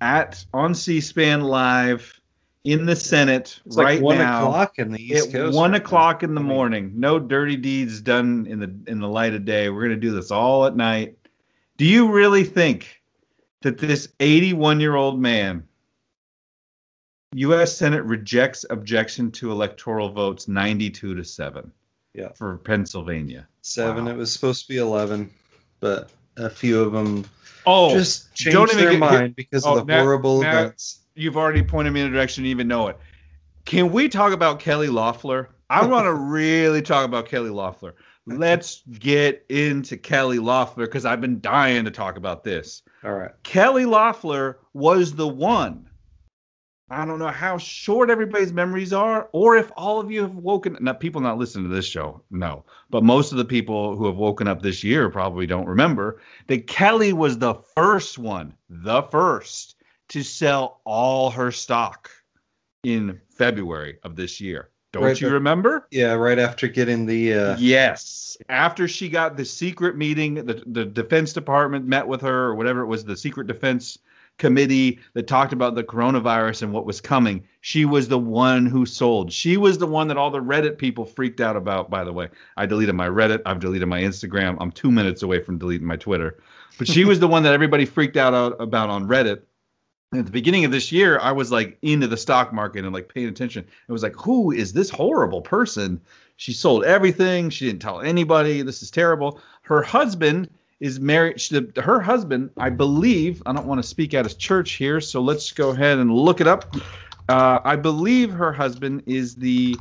at on C-SPAN live in the Senate
it's
right
like one
now
o'clock in the East Coast.
one
right now.
o'clock in the morning. No dirty deeds done in the in the light of day. We're gonna do this all at night. Do you really think that this 81 year old man, U.S. Senate rejects objection to electoral votes 92 to seven?
Yeah.
For Pennsylvania.
Seven.
Wow.
It was supposed to be 11, but a few of them
Oh,
just
don't
changed
even
their
get-
mind because
oh,
of the
now-
horrible
now-
events.
you've already pointed me in a direction you even know it. Can we talk about Kelly Loeffler? I want to really talk about Kelly Loeffler. Let's get into Kelly Loeffler because I've been dying to talk about this.
All right.
Kelly Loeffler was the one. I don't know how short everybody's memories are, or if all of you have woken. Not people not listening to this show, no, but most of the people who have woken up this year probably don't remember that Kelly was the first one, the first to sell all her stock in February of this year. Don't
Right,
you remember?
Yeah, right after getting the uh,
Yes. After she got the secret meeting, the, the Defense Department met with her, or whatever it was, the Secret Defense Committee that talked about the coronavirus and what was coming. She was the one who sold. She was the one that all the Reddit people freaked out about, by the way. I deleted my Reddit. I've deleted my Instagram. I'm two minutes away from deleting my Twitter. But she was the one that everybody freaked out out about on Reddit. And at the beginning of this year, I was like into the stock market and like paying attention. It was like, who is this horrible person? She sold everything. She didn't tell anybody. This is terrible. Her husband is married. She, her husband, I believe, I don't want to speak out of church here, so let's go ahead and look it up. Uh, I believe her husband is the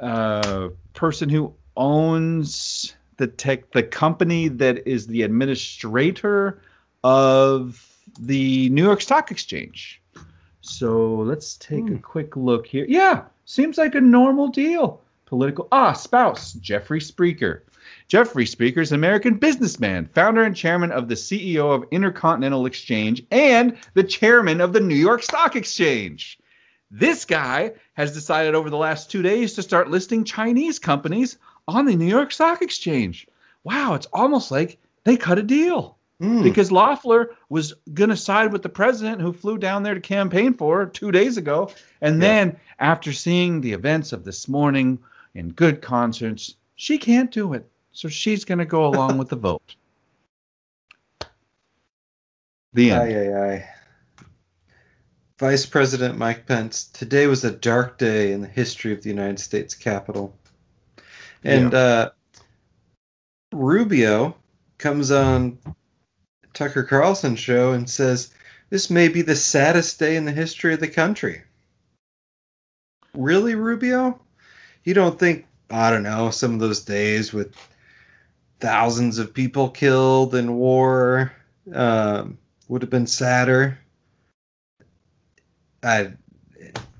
uh, person who owns the tech, the company that is the administrator of the New York Stock Exchange. So let's take a
Hmm.
quick look here. Yeah, seems like a normal deal. Political ah spouse Jeffrey Sprecher. Jeffrey Sprecher is an American businessman, founder and chairman of the CEO of Intercontinental Exchange, and the chairman of the New York Stock Exchange. This guy has decided over the last two days to start listing Chinese companies on the New York Stock Exchange. Wow, it's almost like they cut a deal
hmm,
because Loeffler was going to side with the president who flew down there to campaign for her two days ago. And
Yeah.
then, after seeing the events of this morning in good conscience, she can't do it. So she's going to go along with the vote. The end.
Aye, aye, aye. Vice President Mike Pence, today was a dark day in the history of the United States Capitol. And uh, Rubio comes on Tucker Carlson's show and says, This may be the saddest day in the history of the country. Really, Rubio? You don't think, I don't know, some of those days with thousands of people killed in war um, would have been sadder? I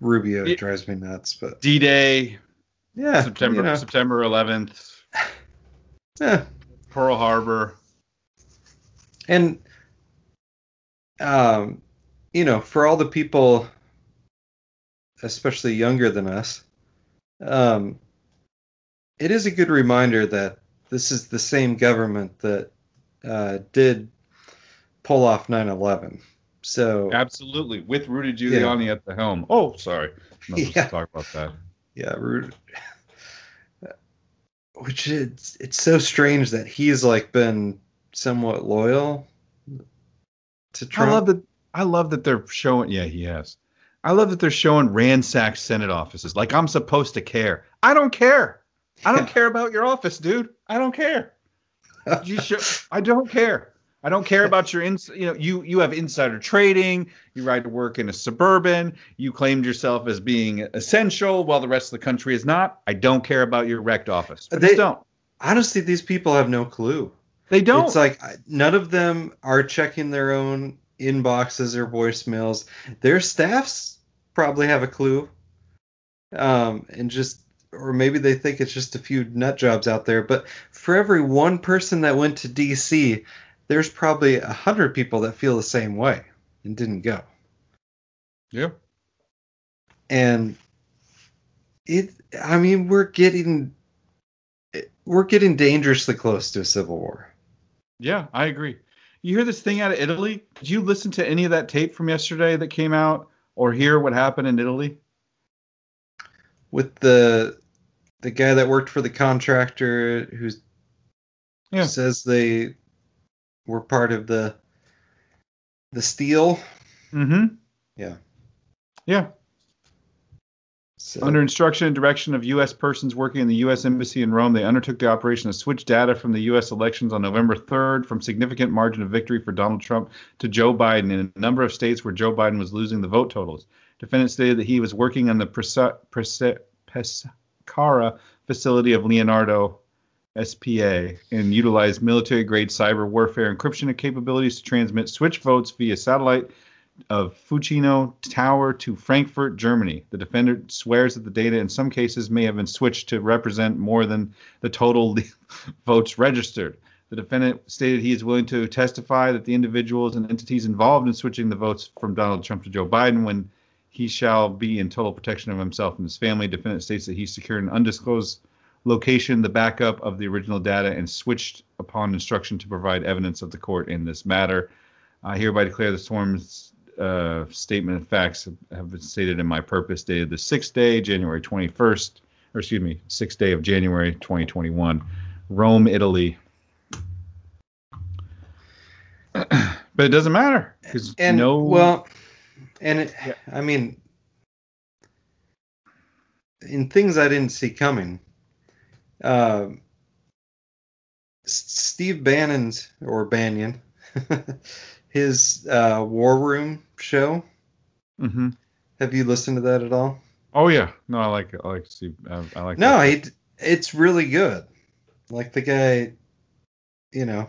Rubio
It-
drives me nuts, but
D Day,
yeah,
September
you know,
September 11th,
yeah.
Pearl Harbor.
and um, you know, for all the people, especially younger than us, um, it is a good reminder that this is the same government that uh, did pull off 9/11. So
Absolutely. With Rudy Giuliani at the helm. Oh, sorry. No,
Yeah.
talk about that.
yeah, Ru- which is it's so strange that he's like been somewhat loyal to Trump.
I love that. I love that they're showing. Yeah, he has. I love that they're showing ransacked Senate offices. Like I'm supposed to care. I don't care. I don't care about your office, dude. I don't care. You show, I don't care. I don't care about your ins. You know, you you have insider trading. You ride to work in a suburban. You claimed yourself as being essential, while the rest of the country is not. I don't care about your wrecked office. I
They-
just don't.
Honestly, these people have no clue.
They don't.
It's like none of them are checking their own inboxes or voicemails. Their staffs probably have a clue, um, and just or maybe they think it's just a few nut jobs out there. But for every one person that went to DC, there's probably a hundred people that feel the same way and didn't go.
yeah.
and it i mean we're getting we're getting dangerously close to a civil war
Yeah, I agree. You hear this thing out of Italy? Did you listen to any of that tape from yesterday that came out or hear what happened in Italy?
With the the guy that worked for the contractor who
Yeah.
says they were part of the the steel
Mm-hmm.
Yeah.
Yeah.
so,
Under instruction and direction of U.S. persons working in the U.S. Embassy in Rome, they undertook the operation to switch data from the U.S. elections on November 3rd from significant margin of victory for Donald Trump to Joe Biden in a number of states where Joe Biden was losing the vote totals. Defendant stated that he was working on the Pescara facility of Leonardo SPA and utilized military grade cyber warfare encryption capabilities to transmit switch votes via satellite of Fucino Tower to Frankfurt, Germany. The defendant swears that the data in some cases may have been switched to represent more than the total votes registered. The defendant stated he is willing to testify that the individuals and entities involved in switching the votes from Donald Trump to Joe Biden when he shall be in total protection of himself and his family. Defendant states that he secured an undisclosed location, the backup of the original data, and switched upon instruction to provide evidence of the court in this matter. I hereby declare the sworn's uh, statement of facts have been stated in my purpose dated the sixth day, January 21st, or excuse me, sixth day of January 2021, Rome, Italy. but it doesn't matter because no.
well, and it,
Yeah.
I mean, in things I didn't see coming, S- Steve Bannon's or Banyan, his uh, War Room show.
hmm
Have you listened to that at all?
Oh yeah, no, I like it. I like see. I, I like.
No, he, it's really good. Like the guy, you know,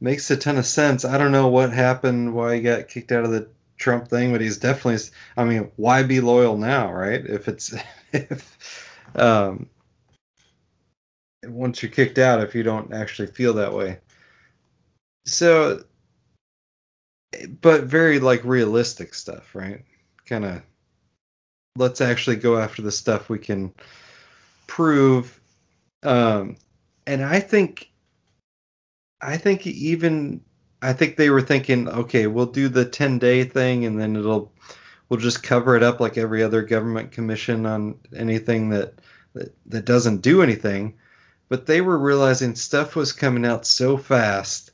makes a ton of sense. I don't know what happened, why he got kicked out of the Trump thing, but he's definitely. I mean, why be loyal now, right? If it's if um once you're kicked out, if you don't actually feel that way. So, but very like realistic stuff, right? Kind of let's actually go after the stuff we can prove um and i think i think even i think they were thinking okay we'll do the 10 day thing and then it'll we'll just cover it up like every other government commission on anything that that, that doesn't do anything. But they were realizing stuff was coming out so fast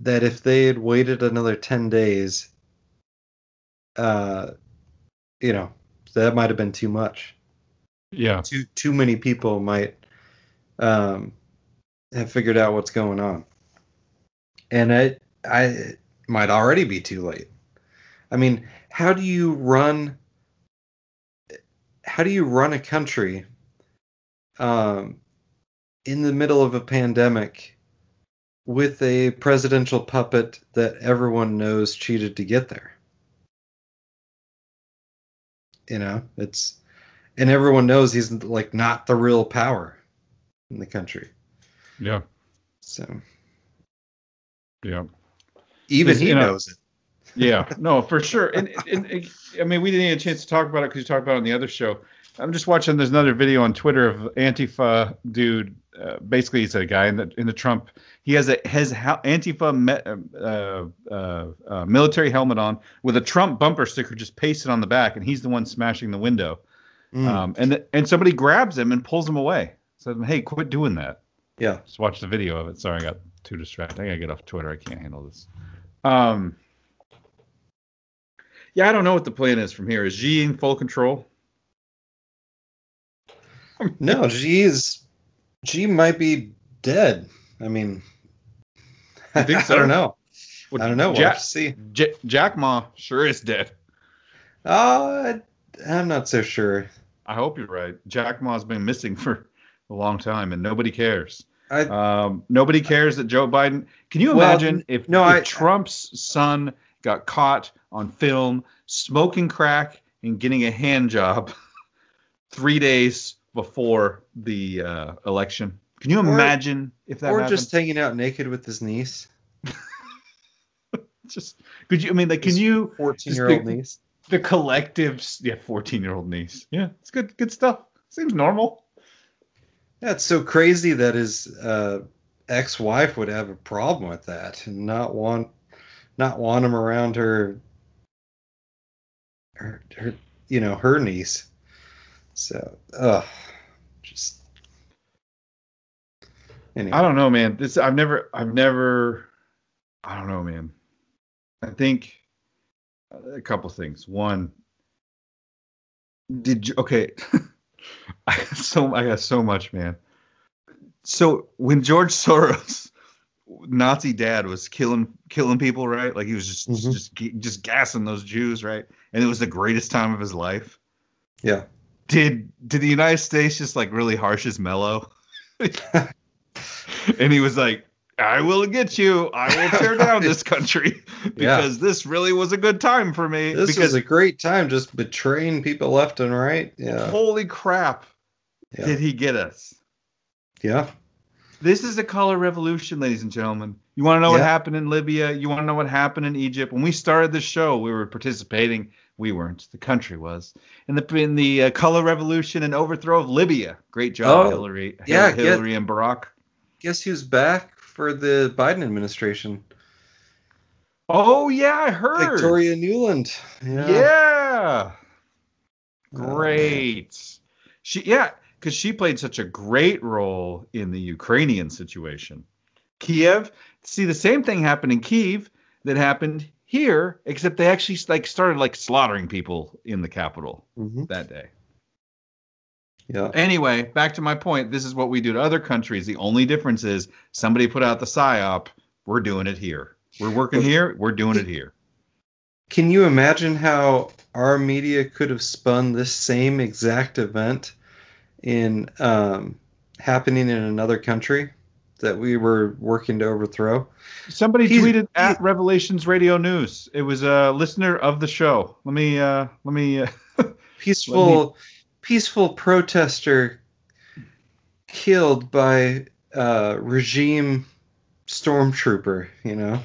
that if they had waited another 10 days uh you know that might have been too much.
yeah,
Too too many people might um, have figured out what's going on, and it I it might already be too late. I mean, how do you run? How do you run a country um, in the middle of a pandemic with a presidential puppet that everyone knows cheated to get there? You know, it's and everyone knows he's like not the real power in the country.
yeah,
So
yeah.
even he
you know-
knows it.
Yeah, no, for sure. And, and, and I mean, we didn't get a chance to talk about it because you talked about it on the other show. I'm just watching. There's another video on Twitter of Antifa dude. Uh, basically, he's a guy in the in the Trump. He has a has ha- Antifa me, uh, uh, uh, military helmet on with a Trump bumper sticker just pasted on the back, and he's the one smashing the window.
Mm,
Um, and th- and somebody grabs him and pulls him away. Says, "Hey, quit doing that."
yeah.
Just watch the video of it. Sorry, I got too distracted. I gotta get off Twitter. I can't handle this. Um, yeah, I don't know what the plan is from here. Is Xi in full control?
No, G is G might be dead. I mean,
I think so?
I don't know.
What-
I don't know. We'll
Jack,
have to see.
J- Jack Ma sure is dead.
Uh, I'm not so sure.
I hope you're right. Jack Ma's been missing for a long time, and nobody cares.
I
Um, nobody cares that Joe Biden. Can you
Well,
imagine if,
no,
if
I-
Trump's son got caught on film smoking crack and getting a hand job three days before the uh, election? Can you
Or-
imagine if that
or
happened?
just hanging out naked with his niece,
Just could you? I mean, like, can you
14 year old niece.
the collective? Yeah, fourteen year old niece. Yeah, it's good. Good stuff. Seems normal.
It's so crazy that his uh, ex-wife would have a problem with that and not want not want him around her her, her you know her niece. So, ugh, just anyway.
I don't know, man. This I've never, I've never, I don't know, man. I think a couple things. One, did you? Okay, I got so I got so much, man. So when George Soros, Nazi dad, was killing killing people, right? Like he was just
Mhm.
just just gassing those Jews, right? And it was the greatest time of his life.
Yeah.
Did did the United States just like really harsh his mellow? and he was like, I will get you. I will tear down this country
Yeah.
because this really was a good time for me.
This was a great time just betraying people left and right. Yeah.
holy crap,
Yeah.
did he get us?
Yeah.
This is a color revolution, ladies and gentlemen. You want to know what happened in Libya? You want to know what happened in Egypt? When we started the show, we were participating We weren't. The country was. In the in the uh, color revolution and overthrow of Libya. Great job,
Oh,
Hillary.
yeah,
Hillary, Hillary and Barack.
Guess who's back for the Biden administration?
Oh yeah, I heard.
Victoria Nuland. Yeah.
Yeah.
Oh.
Great. She yeah, because she played such a great role in the Ukrainian situation. Kiev. See, the same thing happened in Kiev that happened here, except they actually like started like slaughtering people in the capital
Mhm.
that day.
Yeah.
Anyway, back to my point. This is what we do to other countries. The only difference is somebody put out the psyop. We're doing it here. We're working here. We're doing it here.
Can you imagine how our media could have spun this same exact event in um, happening in another country that we were working to overthrow?
Somebody
He's-
tweeted at Revelations Radio News. It was a listener of the show. Let me uh let me uh,
Peaceful, peaceful protester killed by uh, regime stormtrooper. You know.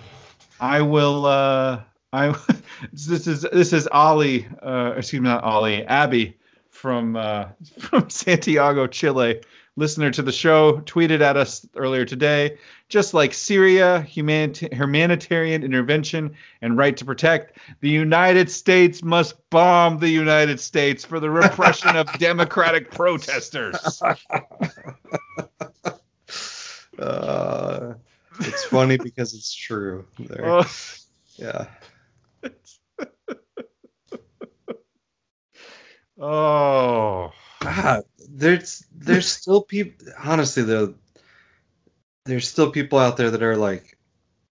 I will uh I this is this is Ollie uh excuse me not Ollie Abby from uh from Santiago, Chile. Listener to the show tweeted at us earlier today. Just like Syria, humanita- humanitarian intervention and right to protect, the United States must bomb the United States for the repression of democratic protesters.
Uh, it's funny because it's true. There.
Oh.
Yeah.
oh.
Ah, there's there's still people. Honestly, though, there's still people out there that are like,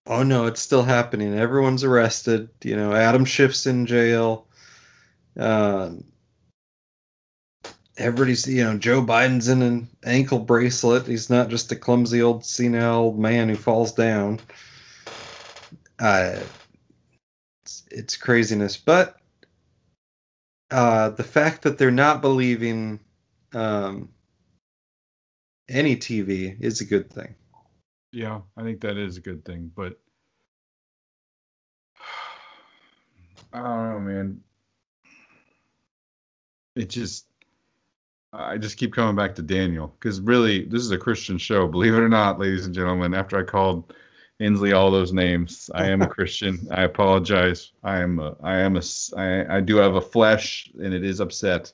"Oh no, it's still happening. Everyone's arrested." You know, Adam Schiff's in jail. Um, everybody's, you know, Joe Biden's in an ankle bracelet. He's not just a clumsy old senile old man who falls down. Uh, it's, it's craziness, but uh, the fact that they're not believing um, any TV is a good thing.
Yeah, I think that is a good thing, but I don't know, man. It just I just keep coming back to Daniel because really this is a Christian show, believe it or not, ladies and gentlemen. After I called Inslee all those names, I am a Christian. I apologize. I am a, I am a I, I do have a flesh and it is upset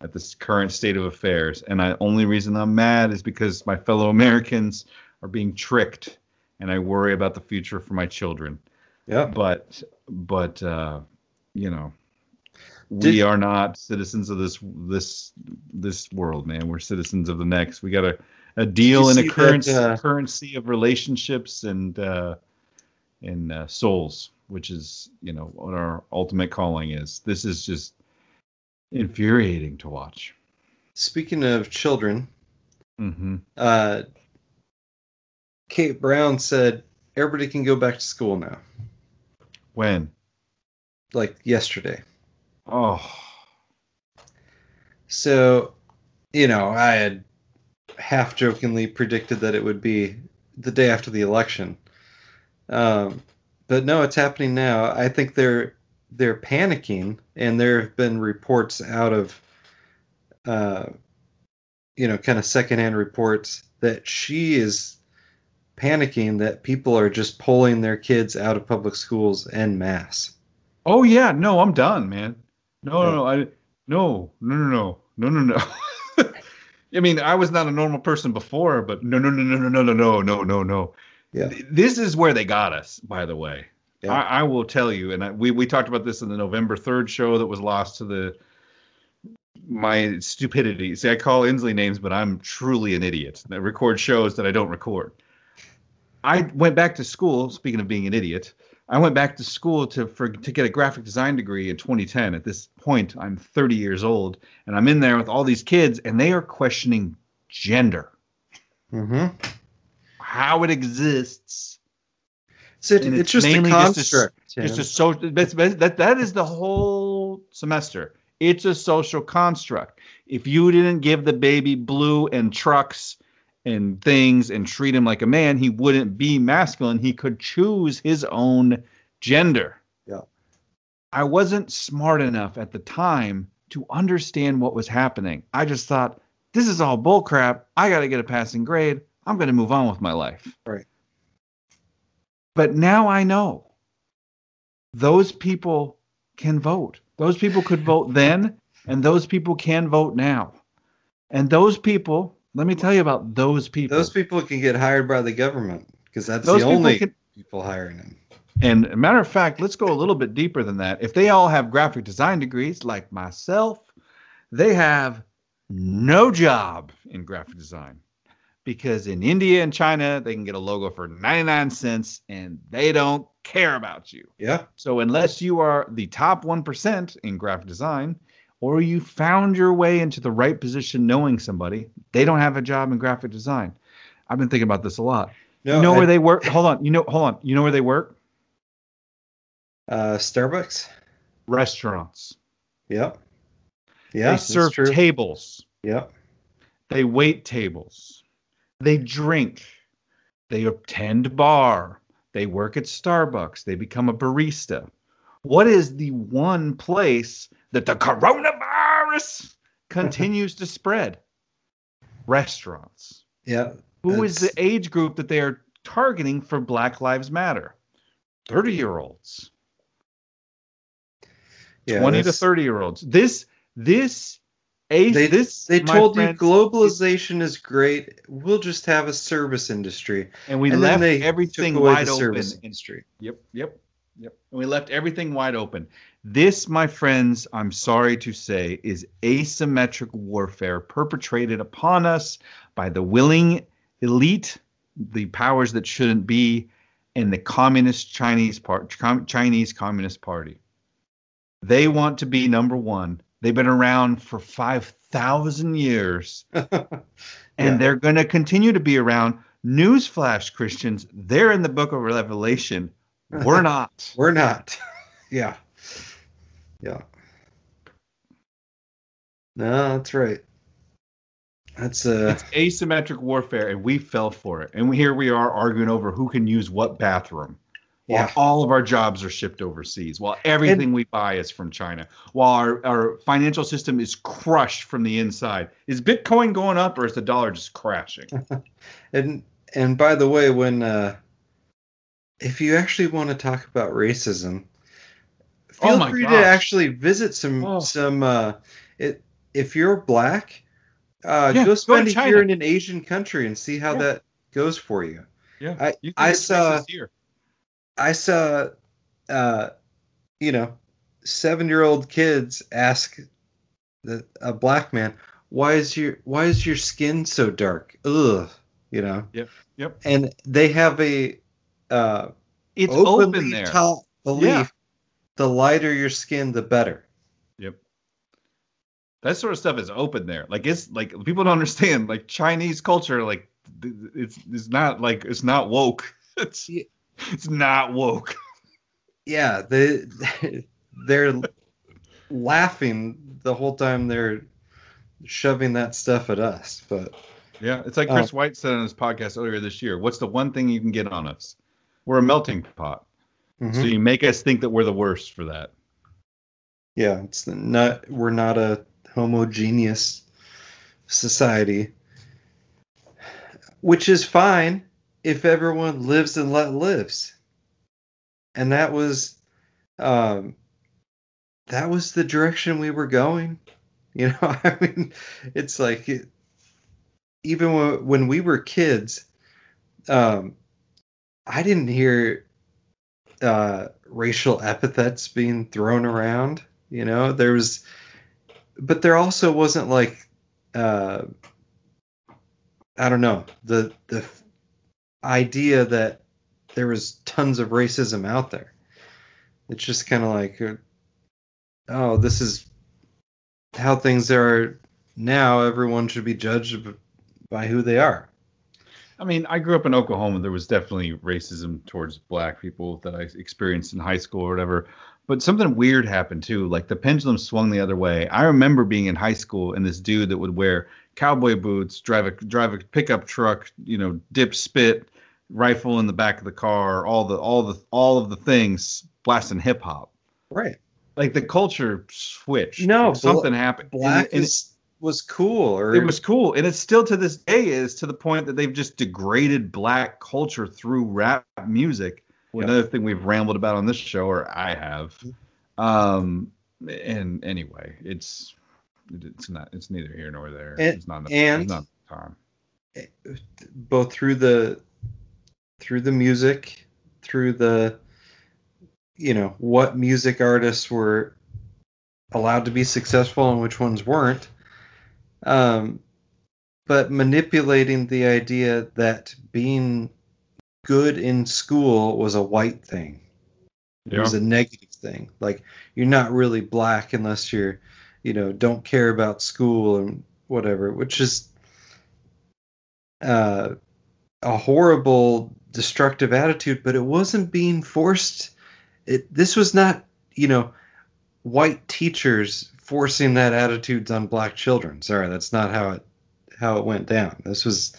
at this current state of affairs. And the only reason I'm mad is because my fellow Americans are being tricked and I worry about the future for my children.
Yeah.
But but uh, you know, we
Did-
are not citizens of this this this world, man. We're citizens of the next. We got a a deal in a
see that,
currency
uh,
currency of relationships and uh, and uh, souls, which is you know what our ultimate calling is. This is just infuriating to watch.
Speaking of children,
hmm
uh, Kate Brown said everybody can go back to school now,
When?
like yesterday.
Oh,
So, you know, I had half jokingly predicted that it would be the day after the election. Um, but no, it's happening now. I think they're they're panicking, and there have been reports out of, uh, you know, kind of secondhand reports that she is panicking that people are just pulling their kids out of public schools en masse.
oh yeah. No, I'm done, man. No, no, no. I no, no, no, no, no, no, no. I mean, I was not a normal person before, but no, no, no, no, no, no, no, no, no, no, no.
Yeah.
This is where they got us, by the way.
Yeah.
I, I will tell you, and I, we we talked about this in the November third show that was lost to the my stupidity. See, I call Inslee names, but I'm truly an idiot that record shows that I don't record. I went back to school. Speaking of being an idiot, I went back to school to for to get a graphic design degree in 2010. At this point, I'm 30 years old, and I'm in there with all these kids, and they are questioning gender,
Mm-hmm.
how it exists.
So it, it's,
it's
just a
mainly just a-
construct.
It's a social. That's, that that is the whole semester. It's a social construct. If you didn't give the baby blue and trucks and things and treat him like a man, he wouldn't be masculine. He could choose his own gender.
Yeah.
I wasn't smart enough at the time to understand what was happening. I just thought, this is all bullcrap. I got to get a passing grade. I'm going to move on with my life.
Right.
But now I know those people can vote. Those people could vote then, and those people can vote now. And those people, let me tell you about those people.
Those people can get hired by the government because that's
Those
the
people
only
can-
people hiring them.
And matter of fact, let's go a little bit deeper than that. If they all have graphic design degrees like myself, they have no job in graphic design. Because in India and China, they can get a logo for 99 cents and they don't care about you.
Yeah.
So unless you are the top 1% in graphic design or you found your way into the right position knowing somebody, they don't have a job in graphic design. I've been thinking about this a lot.
No,
you know
I-
where they work? Hold on. You know, hold on. You know where they work?
uh, Starbucks.
Restaurants.
Yep. Yeah.
they serve
true.
tables.
Yep.
They wait tables. They drink. They attend bar. They work at Starbucks. They become a barista. What is the one place that the coronavirus continues to spread? Restaurants.
Yeah.
Who is the age group that they are targeting for Black Lives Matter? 30 year olds.
Yeah.
20 to 30 year olds. This this a
They-
this
They told you globalization is great. We'll just have a service industry.
and we
and
left everything wide open.
service industry.
Yep, yep, yep. And we left everything wide open. This, my friends, I'm sorry to say, is asymmetric warfare perpetrated upon us by the willing elite, the powers that shouldn't be, and the communist Chinese part, Chinese Communist Party. They want to be number one. They've been around for five thousand years, and they're going to continue to be around. Newsflash, Christians, they're in the Book of Revelation. We're not.
We're not. yeah. Yeah. No, that's right. That's uh
It's asymmetric warfare, and we fell for it. And we, here we are arguing over who can use what bathroom. While
Yeah.
all of our jobs are shipped overseas, while everything we buy is from China, while our, our financial system is crushed from the inside. Is Bitcoin going up or is the dollar just crashing?
and and by the way, when uh if you actually want to talk about racism, feel
my
free
gosh.
to actually visit some
Oh.
some uh it if you're black, uh
Yeah, go
go spend a
China.
year in an Asian country and see how
Yeah.
that goes for you.
Yeah,
I-
you
I saw-
here.
I saw, uh, you know, seven year old kids ask the, a black man, "Why is your Why is your skin so dark?" Ugh, you know.
Yep, yep.
And they have a uh,
It's open there.
belief:
Yeah.
The lighter your skin, the better.
Yep. That sort of stuff is open there. Like it's like people don't understand. Like Chinese culture, like it's it's not like it's not woke. It's it's not woke.
Yeah, they they're laughing the whole time they're shoving that stuff at us. But
Yeah, it's like. Chris um, White said on his podcast earlier this year. What's the one thing you can get on us? We're a melting pot.
Mhm.
So you make us think that we're the worst for that.
Yeah, it's not we're not a homogeneous society, which is fine if everyone lives and let lives. And that was um that was the direction we were going. You know, I mean, it's like it, even when, when we were kids, um I didn't hear uh racial epithets being thrown around you know? There was but there also wasn't like uh i don't know the the idea that there was tons of racism out there. It's just kind of like uh, oh this is how things are now. Everyone should be judged by who they are
I mean, I grew up in Oklahoma. There was definitely racism towards black people that I experienced in high school or whatever. But something weird happened too. Like the pendulum swung the other way. I remember being in high school and this dude that would wear cowboy boots, drive a drive a pickup truck, you know, dip spit, rifle in the back of the car, all the all the all of the things, blasting hip hop.
right
like the culture switched.
No,
Like, something happened.
Black
and, and
is, was cool, or
it, it was cool, and it's still to this day is to the point that they've just degraded black culture through rap music. Another thing we've rambled about on this show, or I have. Um, and anyway, it's it's not it's neither here nor there.
And-
it's not enough,
and-
it's not time.
both through the through the music, through the you know what music artists were allowed to be successful and which ones weren't. Um, but manipulating the idea that being good in school was a white thing. It was a negative thing. Like you're not really black unless you're, you know, don't care about school and whatever, which is uh, a horrible, destructive attitude. But it wasn't being forced. It this was not, you know, white teachers forcing that attitudes on black children. Sorry, that's not how it how it went down. This was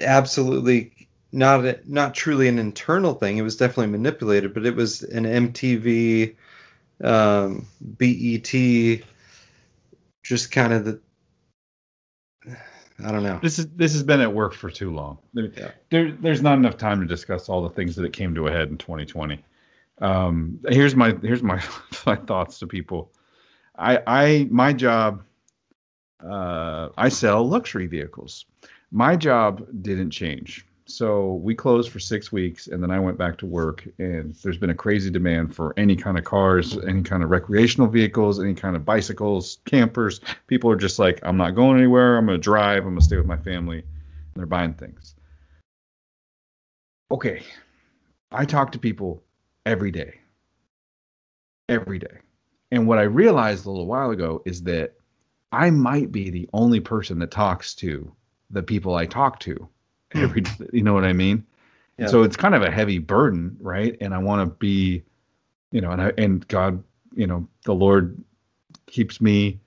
absolutely not a, not truly an internal thing. It was definitely manipulated, but it was an MTV, um, BET, just kind of the. I don't know.
This is this has been at work for too long. There,
Yeah.
there- there's not enough time to discuss all the things that it came to a head in 2020. Um, here's my here's my my thoughts to people. I I my job. Uh, I sell luxury vehicles. My job didn't change. So we closed for six weeks, and then I went back to work. And there's been a crazy demand for any kind of cars, any kind of recreational vehicles, any kind of bicycles, campers. People are just like, I'm not going anywhere. I'm going to drive. I'm going to stay with my family. And they're buying things. Okay. I talk to people every day. Every day. And what I realized a little while ago is that I might be the only person that talks to the people I talk to hmm. every you know what I mean?
Yeah.
So it's kind of a heavy burden, right? And I want to be, you know, and I, and God, you know, the Lord keeps me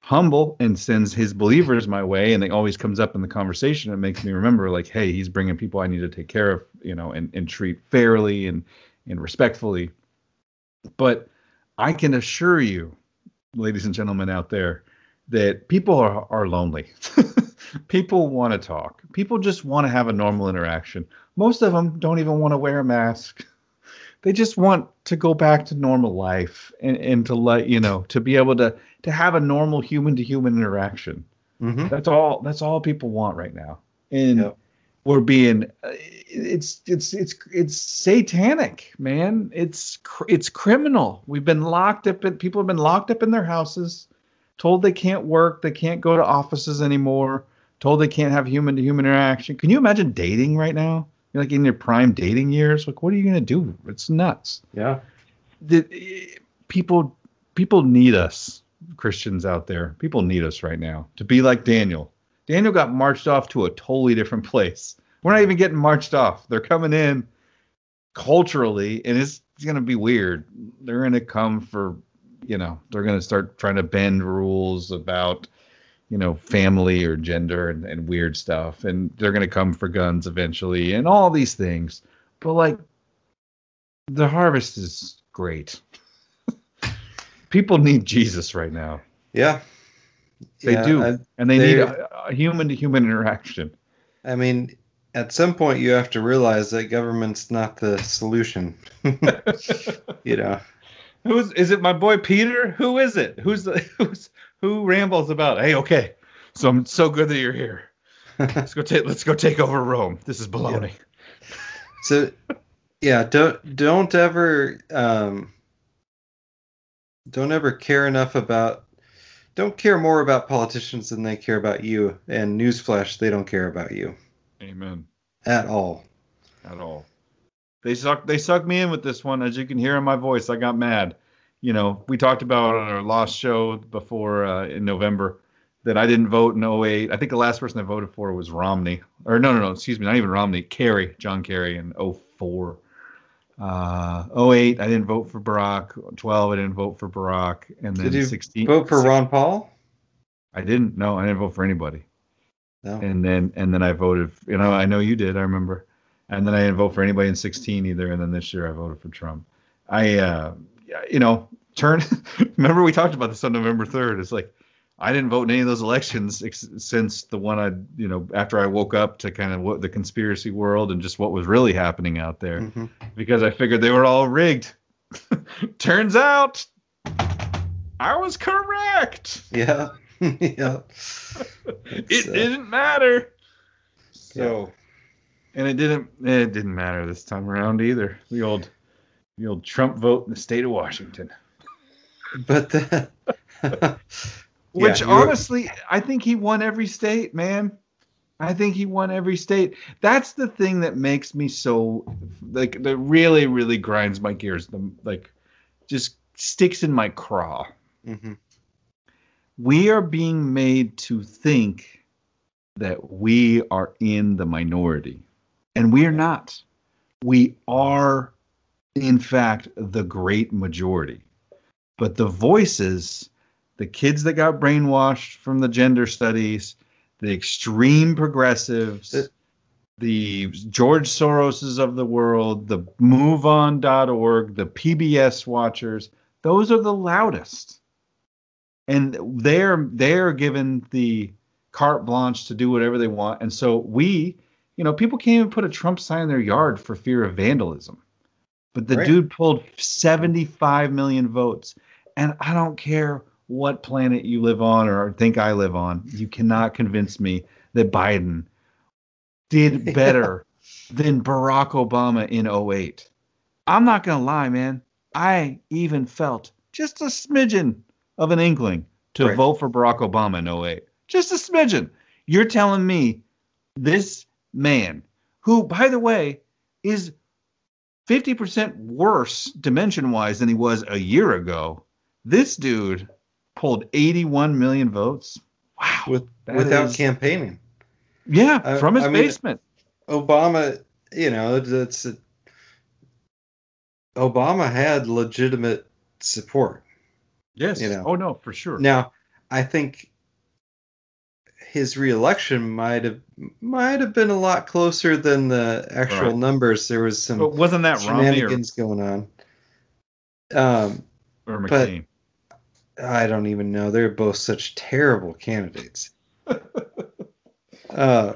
humble and sends his believers my way and it always comes up in the conversation it makes me remember like hey he's bringing people i need to take care of you know and, and treat fairly and and respectfully. But i can assure you ladies and gentlemen out there that people are, are lonely. People want to talk. People just want to have a normal interaction. Most of them don't even want to wear a mask. They just want to go back to normal life and, and to let you know to be able to to have a normal human to human interaction.
Hmm
that's all that's all people want right now. And
Yep.
We're being it's it's it's it's satanic man. It's it's criminal. We've been locked up in, people have been locked up in their houses told they can't work they can't go to offices anymore told they can't have human to human interaction. Can you imagine dating right now? You're like in your prime dating years? Like what are you going to do? It's nuts.
Yeah.
the, people people need us christians out there. People need us right now to be like daniel daniel got marched off to a totally different place. We're not even getting marched off. They're coming in culturally and it's, it's going to be weird. They're going to come for you know they're going to start trying to bend rules about you know family or gender and, and weird stuff. And they're going to come for guns eventually and all these things. But like the harvest is great. People need jesus right now.
Yeah.
They
Yeah,
do
I,
and they need a human to human interaction.
I mean, at some point, you have to realize that government's not the solution. you know.
who's is it my boy peter? Who is it? Who's the who's who rambles about? Hey okay so i'm so good that you're here. Let's go take let's go take over rome. This is baloney.
So, yeah, don't don't ever um, don't ever care enough about don't care more about politicians than they care about you. And newsflash, they don't care about you
amen
at all.
at all. They suck they sucked me in with this one, as you can hear in my voice. I got mad. You know, we talked about on our last show before uh, in November that I didn't vote in 08. I think the last person I voted for was Romney. Or no, no, no, excuse me, not even Romney. Kerry, John Kerry in 04. Uh, 08, I didn't vote for Barack. 12, I didn't vote for Barack. And then
Did you
16.
Vote for Ron Paul?
I didn't. No, I didn't vote for anybody
No.
and then and then I voted. You know, I know you did. I remember. And then I didn't vote for anybody in 16 either. And then this year I voted for Trump. I, uh, you know, turn. remember we talked about this on November third. It's like I didn't vote in any of those elections ex- since the one I, you know, after I woke up to kind of what the conspiracy world and just what was really happening out there,
Mm-hmm.
because I figured they were all rigged. Turns out I was correct.
Yeah. yeah.
It
uh,
didn't matter. So, and it didn't. It didn't matter this time around either. The old, the old Trump vote in the state of Washington.
But the,
Which
Yeah,
honestly, I think he won every state, man. I think he won every state. That's the thing that makes me so like that really, really grinds my gears. The like just sticks in my craw.
Mhm.
We are being made to think that we are in the minority. And we are not. We are, in fact, the great majority. But the voices, the kids that got brainwashed from the gender studies, the extreme progressives,
Uh,
the George Soroses of the world, the MoveOn.org, the PBS watchers, those are the loudest. And they're they're given the carte blanche to do whatever they want. And so we, you know, people can't even put a Trump sign in their yard for fear of vandalism. But the
Right.
dude pulled 75 million votes. And I don't care what planet you live on or think I live on, you cannot convince me that Biden did better than Barack Obama in 08. I'm not going to lie, man. I even felt just a smidgen of an inkling to
Right.
vote for Barack Obama in 08. Just a smidgen. You're telling me this man, who, by the way, is 50% worse dimension wise than he was a year ago, this dude pulled 81 million votes. Wow.
With, without
is-
campaigning.
Yeah,
I-
from his
I mean-
basement.
Obama, you know, it's Obama had legitimate support.
Yes.
you know.
Oh no, for sure.
Now, I think his reelection might have might have been a lot closer than the actual
Right.
numbers. There was some
But wasn't that Romney or,
shenanigans going on. Um,
or McCain?
I don't even know. They're both such terrible candidates. uh,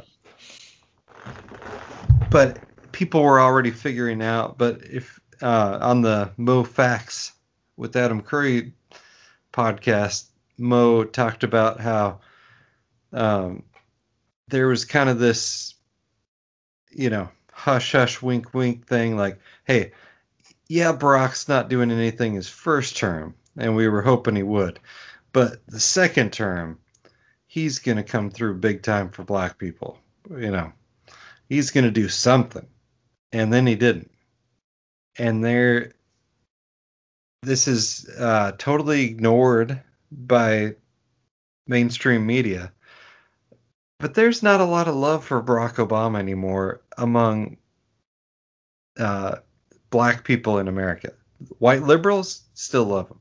but people were already figuring out. But if uh, on the Moe Factz with Adam Curry podcast, Mo talked about how um, there was kind of this, you know, hush hush, wink wink thing. Like, hey, yeah, Barack's not doing anything his first term, and we were hoping he would. But the second term, he's going to come through big time for black people. You know, he's going to do something. And then he didn't. And there, this is uh, totally ignored by mainstream media. But there's not a lot of love for Barack Obama anymore among uh, black people in America. White liberals still love him.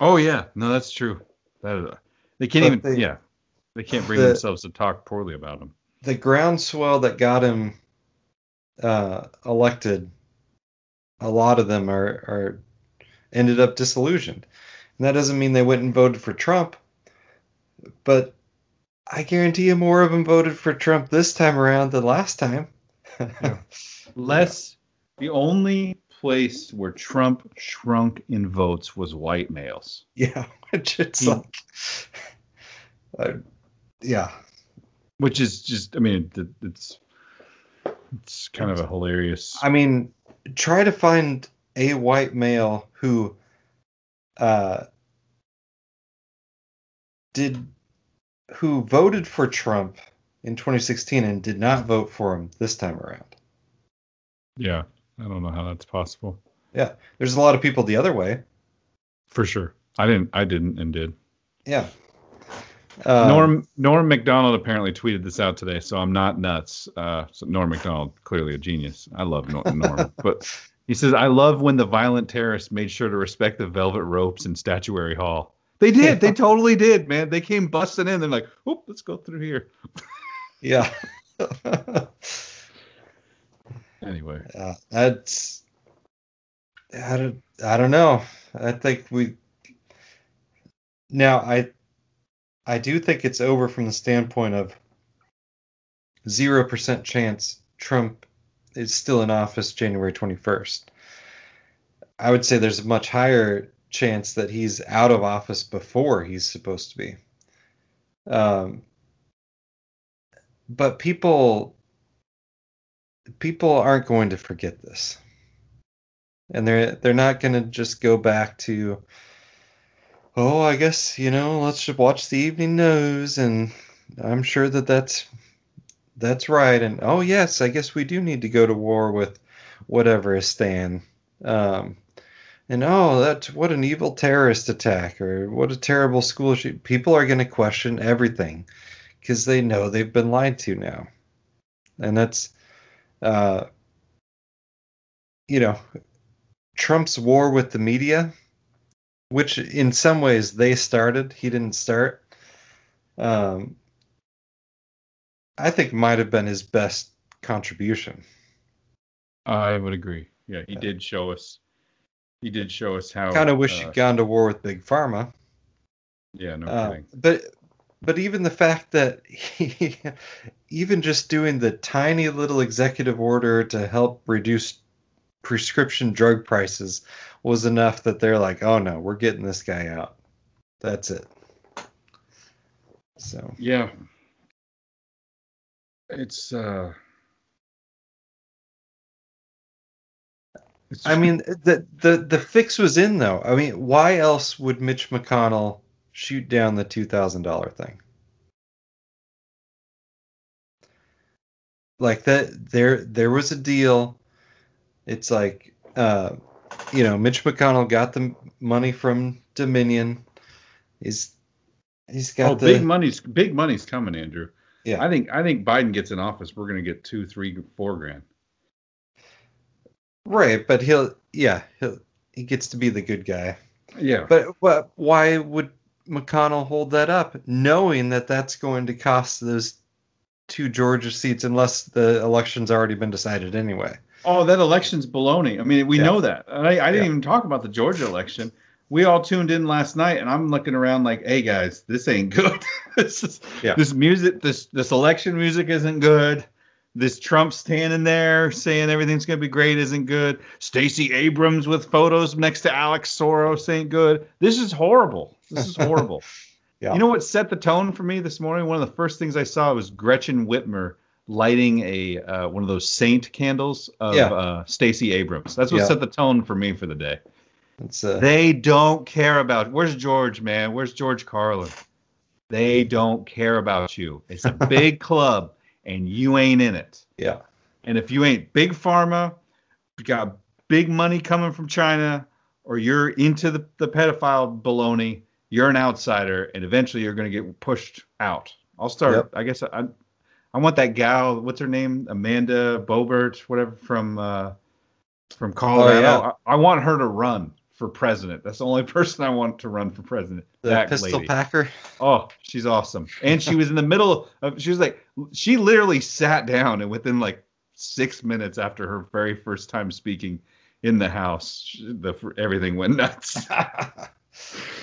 Oh yeah, no, that's true. That is, they can't
But
even.
they-
yeah, they can't bring
the-
themselves to talk poorly about him.
the groundswell that got him uh, elected, a lot of them are, are ended up disillusioned. And that doesn't mean they went and voted for Trump, but I guarantee you more of them voted for Trump this time around than last time.
Less. The only place where Trump shrunk in votes was white males.
yeah, which it's like, uh, yeah,
which is just i mean it's it's kind of a hilarious
I mean, try to find a white male who uh, did who voted for Trump in 2016 and did not vote for him this time around.
yeah i don't know how that's possible.
Yeah, there's a lot of people the other way.
for sure. I didn't i didn't and did.
Yeah. Um,
norm norm macdonald apparently tweeted this out today so i'm not nuts. Uh so norm macdonald clearly a genius. I love norm, norm but he says i love when the violent terrorists made sure to respect the velvet ropes in statuary hall. They did. They totally did man. They came busting in. They're like oop let's go through here.
Yeah.
anyway
Yeah, that's I don't, I don't know. I think we now I I do think it's over from the standpoint of zero percent chance Trump is still in office January twenty first. I would say there's a much higher chance that he's out of office before he's supposed to be. Um, but people people aren't going to forget this. And they're they're not going to just go back to oh i guess you know let's just watch the evening news and i'm sure that that's that's right. And oh yes i guess we do need to go to war with whatever is stan um, and oh that's what an evil terrorist attack or what a terrible school shoot people are going to question everything because they know they've been lied to now. And that's uh, you know Trump's war with the media, which in some ways they started, he didn't start. Um, I think might have been his best contribution.
I would agree. Yeah, he yeah. did show us. He did show us how.
Kind of wish uh, he'd gone to war with Big Pharma.
Yeah, no uh, kidding.
But but even the fact that he, even just doing the tiny little executive order to help reduce prescription drug prices was enough that they're like, oh no, we're getting this guy out. That's it. So
yeah, it's uh.
I mean, the the the fix was in though. I mean, why else would Mitch McConnell shoot down the two thousand dollar thing? Like that, there there was a deal it's like, uh, you know, Mitch McConnell got the money from Dominion. He's he's got
oh,
the
big money's big money's coming, Andrew.
Yeah,
I think I think Biden gets in office, we're gonna get two, three, four grand.
Right, but he'll yeah he'll he gets to be the good guy.
Yeah,
but but why would McConnell hold that up, knowing that that's going to cost those two Georgia seats unless the election's already been decided anyway?
Oh, that election's baloney. I mean, we yeah. know that. I, I didn't yeah. even talk about the Georgia election. We all tuned in last night, and I'm looking around like, "Hey guys, this ain't good. this is, yeah. this music, this this election music isn't good. This Trump standing there saying everything's gonna be great isn't good. Stacey Abrams with photos next to Alex Soros ain't good. This is horrible. This is horrible. yeah. You know what set the tone for me this morning? One of the first things I saw was Gretchen Whitmer lighting a uh, one of those saint candles of yeah. uh, Stacey Abrams. That's what yeah. set the tone for me for the day. Uh... They don't care about. Where's George, man? Where's George Carlin? They don't care about you. It's a big club, and you ain't in it.
Yeah.
And if you ain't big pharma, you got big money coming from China, or you're into the, the pedophile baloney, you're an outsider, and eventually you're going to get pushed out. I'll start. Yep. I guess I, I want that gal. What's her name? Amanda Boebert, whatever from uh, from Colorado. Oh, yeah. I, I, want her to run for president. That's the only person I want to run for president.
The
that
pistol
lady.
packer.
Oh, she's awesome. And she was in the middle of. She was like, she literally sat down, and within like six minutes after her very first time speaking in the House, the everything went nuts.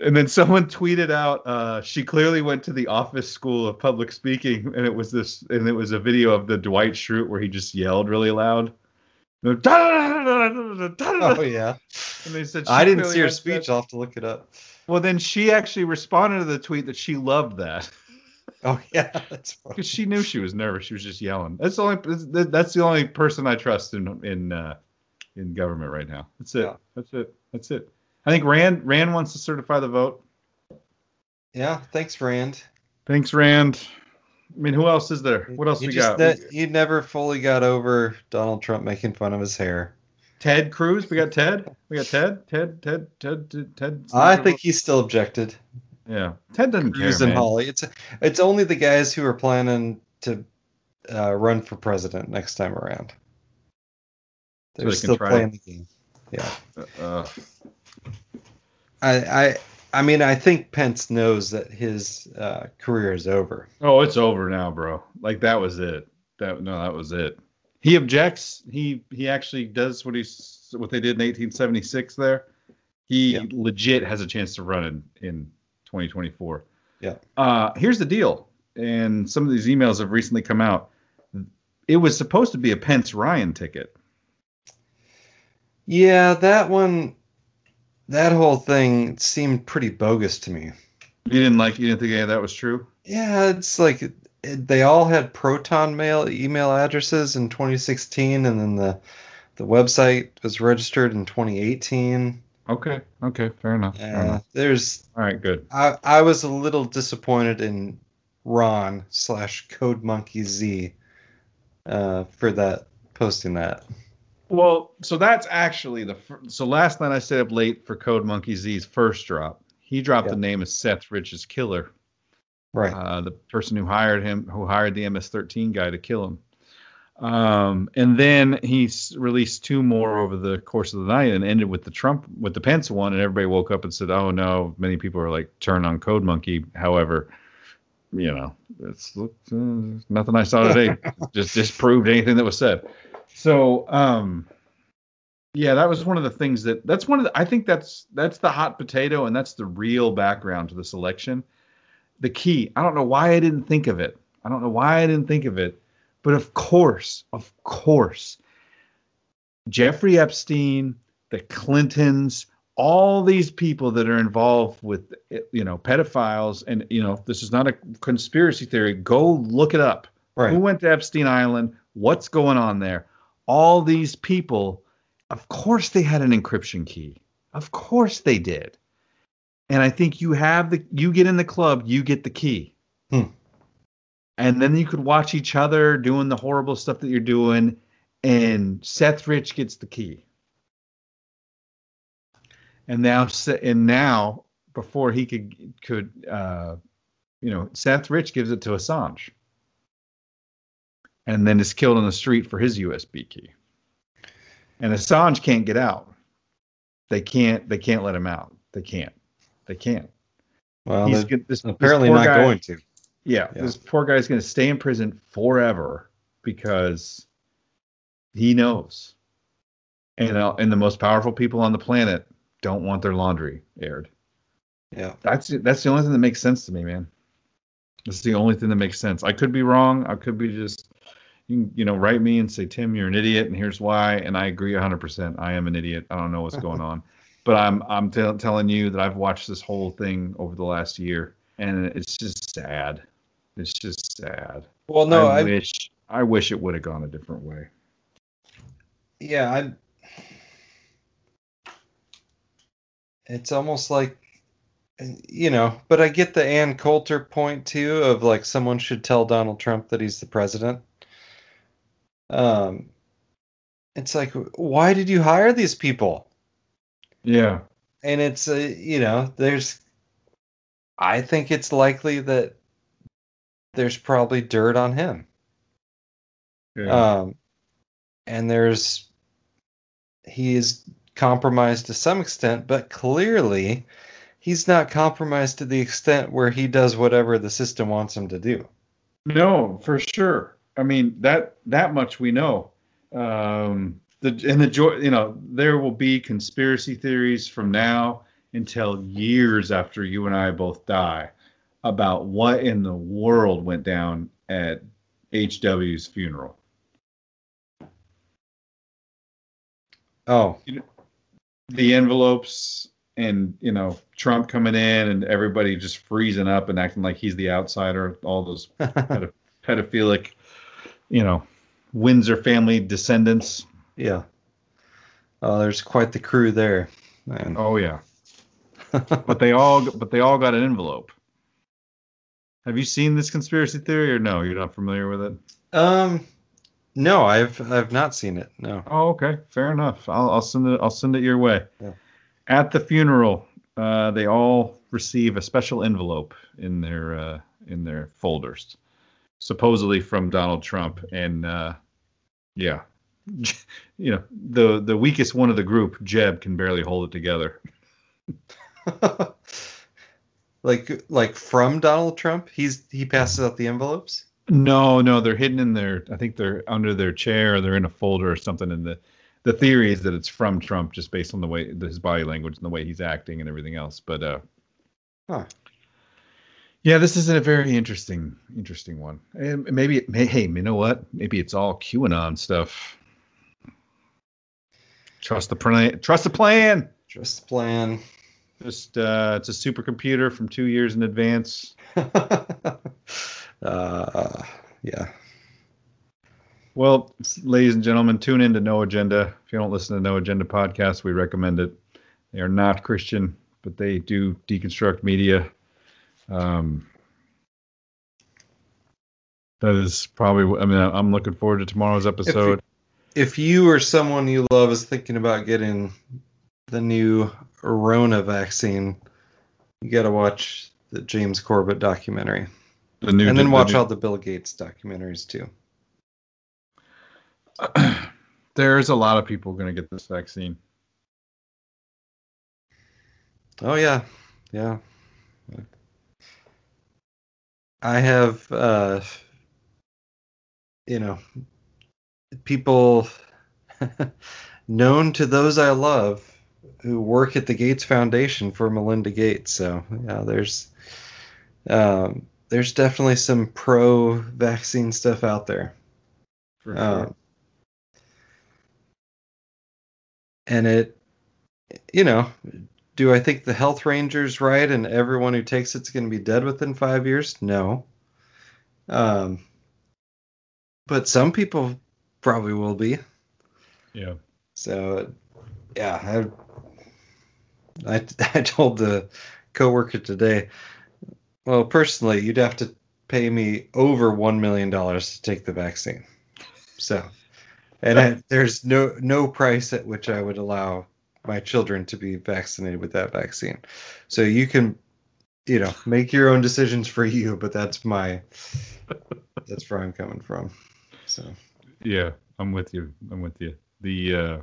and then someone tweeted out uh, she clearly went to the office school of public speaking and it was this and it was a video of the dwight schrute where he just yelled really loud.
Oh yeah. And they said i didn't see her speech. That. i'll have to look it up.
Well then she actually responded to the tweet that she loved that.
Oh yeah that's
because she knew she was nervous. She was just yelling. That's the only that's the only person i trust in in uh, in government right now. That's it. Yeah. that's it. That's it I think Rand Rand wants to certify the vote.
Yeah, thanks, Rand.
Thanks, Rand. I mean, who else is there? What else
you
we got?
Ne- you never fully got over Donald Trump making fun of his hair.
Ted Cruz. We got Ted. We got Ted. Ted. Ted. Ted. Ted. Ted.
I think he still objected.
Yeah, Ted doesn't
Cruz
care.
and man. Hawley. It's it's only the guys who are planning to uh, run for president next time around. They're so they still playing the game. Yeah. Uh I, I I mean, I think Pence knows that his uh, career is over.
Oh, it's over now, bro. Like that was it. That no, that was it. he objects. He he actually does what he's what they did in 1876. There, he
Yeah.
legit has a chance to run in in 2024.
Yeah.
Uh, here's the deal, and some of these emails have recently come out. It was supposed to be a Pence Ryan ticket.
Yeah, that one, that whole thing seemed pretty bogus to me.
You didn't like. You didn't think any of that was true.
Yeah, it's like it, they all had Proton Mail email addresses in 2016, and then the the website was registered in 2018.
Okay. Okay. Fair enough. Fair
Uh,
enough.
there's,
All right. Good.
I, I was a little disappointed in Ron slash Code Monkey Z uh, for that posting that.
Well, so that's actually the fir- so last night I stayed up late for Code Monkey Z's first drop. He dropped
Yeah.
the name of Seth Rich's killer,
Right.
uh, the person who hired him, who hired the MS-13 guy to kill him. Um, and then he s- released two more over the course of the night and ended with the Trump with the Pence one, and everybody woke up and said, "Oh no!" Many people are like, "Turn on Code Monkey." However, you know, it's uh, nothing I saw today just disproved anything that was said. So, um, yeah, that was one of the things that that's one of the I think that's that's the hot potato and that's the real background to this election. The key. I don't know why I didn't think of it. I don't know why I didn't think of it. But of course, of course, Jeffrey Epstein, the Clintons, all these people that are involved with you know pedophiles and you know this is not a conspiracy theory go look it up
Right.
who went to epstein island what's going on there all these people of course they had an encryption key. Of course they did. And i think you have the you get in the club you get the key.
Hmm.
and then you could watch each other doing the horrible stuff that you're doing and seth rich gets the key. And now and now before he could could uh you know seth rich gives it to assange and then is killed on the street for his usb key and assange can't get out they can't they can't let him out they can't they can't
Well,
he's this this
apparently
poor
not
guy-
going to.
yeah,
Yeah.
this poor guy's going to stay in prison forever because he knows. And uh, and the most powerful people on the planet don't want their laundry aired.
Yeah.
That's that's the only thing that makes sense to me, man. That's the only thing that makes sense. I could be wrong. I could be just you, can, you know write me and say Tim, you're an idiot, and here's why. And I agree 100%. I am an idiot. I don't know what's going on, but I'm I'm tell telling you that I've watched this whole thing over the last year, and it's just sad. It's just sad.
Well, no,
I,
I,
wish I wish it would have gone a different way.
yeah, I. It's almost like, you know, but I get the Ann Coulter point too of like someone should tell Donald Trump that he's the president. Um, it's like, why did you hire these people?
Yeah.
And it's, uh, you know, there's, I think it's likely that there's probably dirt on him.
yeah.
Um, and there's he is compromised to some extent, but clearly he's not compromised to the extent where he does whatever the system wants him to do.
No, for sure. I mean that that much we know. Um, the and the joy, you know, there will be conspiracy theories from now until years after you and I both die about what in the world went down at HW's funeral.
Oh,
The envelopes and you know Trump coming in and everybody just freezing up and acting like he's the outsider. All those pedo- pedophilic, you know, Windsor family descendants.
yeah. Oh, there's quite the crew there. Man.
Oh yeah, but they all but they all got an envelope. Have you seen this conspiracy theory or no? You're not familiar with it?
um, no, I've I've not seen it. No.
Oh, okay, fair enough. I'll, I'll send it. I'll send it your way.
Yeah.
At the funeral, uh, they all receive a special envelope in their uh, in their folders, supposedly from Donald Trump. And uh, yeah, you know the the weakest one of the group, Jeb, can barely hold it together.
like like from Donald Trump, he's he passes out the envelopes.
No, no, they're hidden in their. I think they're under their chair. or They're in a folder or something. And the the theory is that it's from Trump, just based on the way his body language and the way he's acting and everything else. But uh,
Huh.
Yeah, this isn't a very interesting, interesting one. And maybe, it may, hey, you know what? Maybe it's all QAnon stuff. Trust the plan. Trust the plan.
Trust the plan.
Just uh, it's a supercomputer from two years in advance.
uh, yeah.
Well, ladies and gentlemen, tune in to No Agenda. If you don't listen to No Agenda podcast, we recommend it. They are not Christian, but they do deconstruct media. Um, that is probably. I mean, I'm looking forward to tomorrow's episode.
If you or someone you love is thinking about getting the new Rona vaccine, you got to watch the James Corbett documentary.
The new,
and then
the
watch
new-
all the Bill Gates documentaries too.
There's a lot of people going to get this vaccine.
Oh yeah, yeah. I have, uh, you know, people known to those I love who work at the Gates Foundation for Melinda Gates. So yeah, there's, um, there's definitely some pro-vaccine stuff out there.
For
Um, and it, you know, do I think the health ranger's right and everyone who takes it's going to be dead within five years? No. Um, but some people probably will be.
yeah.
So, yeah, I, I, I told the coworker today, well, personally, you'd have to pay me over one million dollars to take the vaccine. So, and I, there's no no price at which I would allow my children to be vaccinated with that vaccine. So you can, you know, make your own decisions for you, but that's my that's where I'm coming from. So.
Yeah, I'm with you. I'm with you. The uh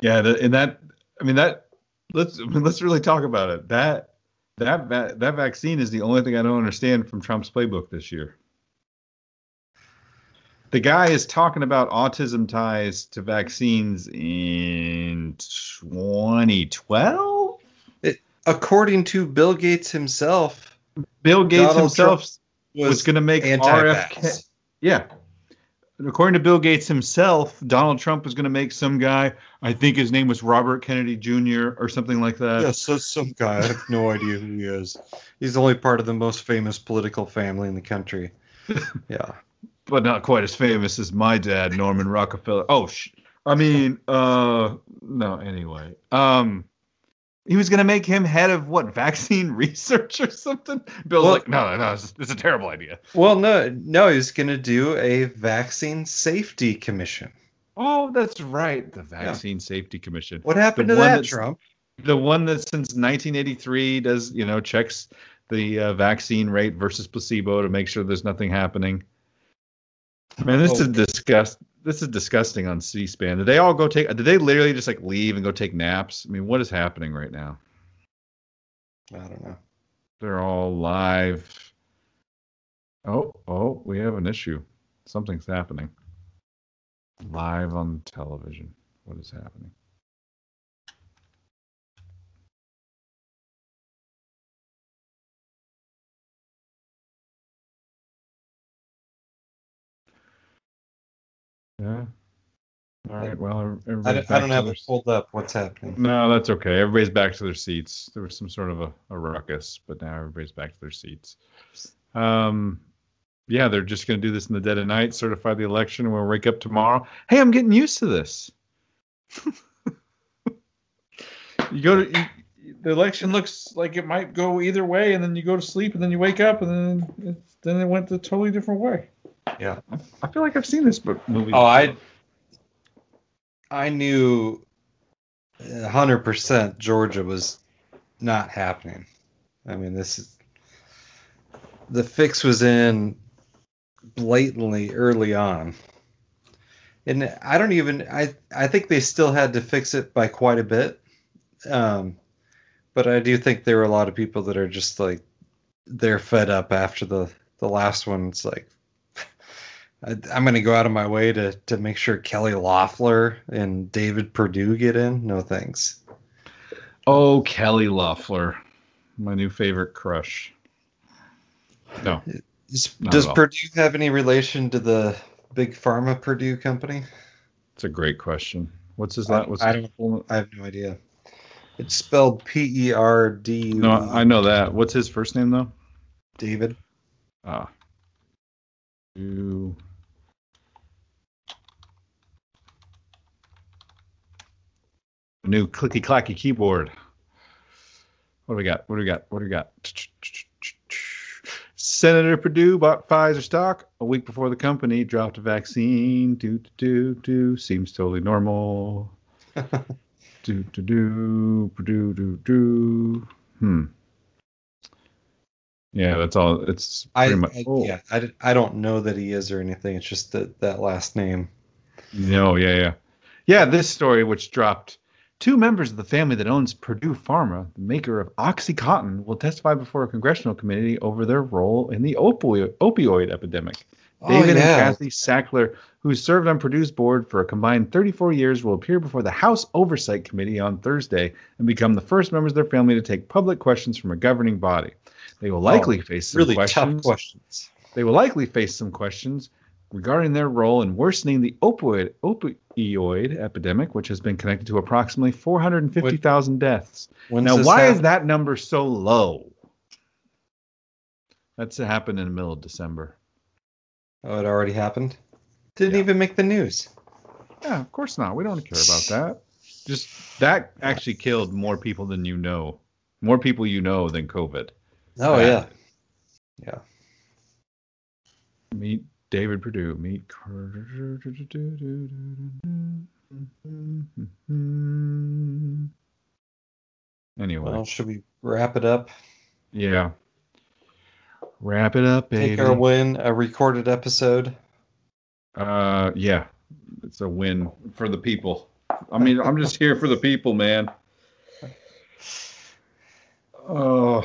Yeah, the, and that I mean that let's let's really talk about it. That that that vaccine is the only thing I don't understand from Trump's playbook this year. The guy is talking about autism ties to vaccines in 2012.
According to Bill Gates himself,
Bill Gates
Donald
himself
was,
was going to make
anti-vax.
RFK. Yeah. According to Bill Gates himself, Donald Trump was going to make some guy, I think his name was Robert Kennedy Jr. or something like that.
Yes, so some guy. I have no idea who he is. He's only part of the most famous political family in the country. Yeah.
But not quite as famous as my dad, Norman Rockefeller. Oh, sh- I mean, uh, no, anyway. Um, he was going to make him head of what, vaccine research or something? Bill's
Well-
like, no, no, it's, it's a terrible idea.
Well, no, no, he's going to do a vaccine safety commission.
Oh, that's right. The Vaccine Safety Commission.
What happened
The
to
one
that, Trump?
the one that since 1983 does you know checks the uh, vaccine rate versus placebo to make sure there's nothing happening. Man, this
Oh.
is disgust. This is disgusting on C-SPAN. Did they all go take? Did they literally just like leave and go take naps? I mean, what is happening right now?
I don't know.
They're all live. Oh, oh, we have an issue. Something's happening. Live on television. What is happening? Yeah. All right. Well,
I don't, I don't have it pulled up. What's happening?
no, that's okay. Everybody's back to their seats. There was some sort of a, a ruckus, but now everybody's back to their seats. Um, yeah, they're just going to do this in the dead of night, certify the election, and we'll wake up tomorrow. Hey, I'm getting used to this. you go to you, the election looks like it might go either way, and then you go to sleep, and then you wake up, and then it, then it went a totally different way.
Yeah.
I feel like I've seen this book movie.
Oh, I I knew 100% Georgia was not happening. I mean, this is the fix was in blatantly early on. And I don't even I I think they still had to fix it by quite a bit. Um but I do think there were a lot of people that are just like they're fed up after the the last one, it's like I, I'm going to go out of my way to to make sure Kelly Loeffler and David Perdue get in. No thanks.
Oh, Kelly Loeffler, my new favorite crush. No.
Is, does. Perdue have any relation to the big pharma Purdue company?
It's a great question. What's his last? What's
I
his
don't- I have no idea. It's spelled P E R D U.
No, I know that. What's his first name though?
David.
Ah. You. New clicky clacky keyboard. What do we got? What do we got? What do we got? Senator Perdue bought Pfizer stock a week before the company dropped a vaccine. Do do do do. Seems totally normal. do do do. Purdue do do. Hmm. Yeah, that's all. It's
I,
pretty much.
I
oh.
yeah, I, I don't know that he is or anything. It's just that that last name.
No, yeah, yeah. Yeah, this story, which dropped two members of the family that owns Purdue Pharma, the maker of Oxycontin, will testify before a congressional committee over their role in the opioid, opioid epidemic. Oh, David
oh, yeah.
and Kathe Sackler, who served on Purdue's board for a combined 34 years, will appear before the House Oversight Committee on Thursday and become the first members of their family to take public questions from a governing body. They will oh, likely face some
Oh, really
questions.
tough questions.
They will likely face some questions regarding their role in worsening the opioid, opioid epidemic, which has been connected to approximately 450,000 deaths. Now, why is that number so low? That's happened in the middle of December.
Oh, it already happened. Didn't
Yeah.
even make the news.
Yeah, of course not. We don't care about that. Just that actually killed more people than you know. More people you know than COVID.
Oh
Yeah.
yeah.
Meet David Perdue. Meet. Anyway,
Well, should we wrap it up?
yeah. Wrap it up, baby.
Take our win, a recorded episode.
Uh, yeah, it's a win for the people. I mean, I'm just here for the people, man. Oh,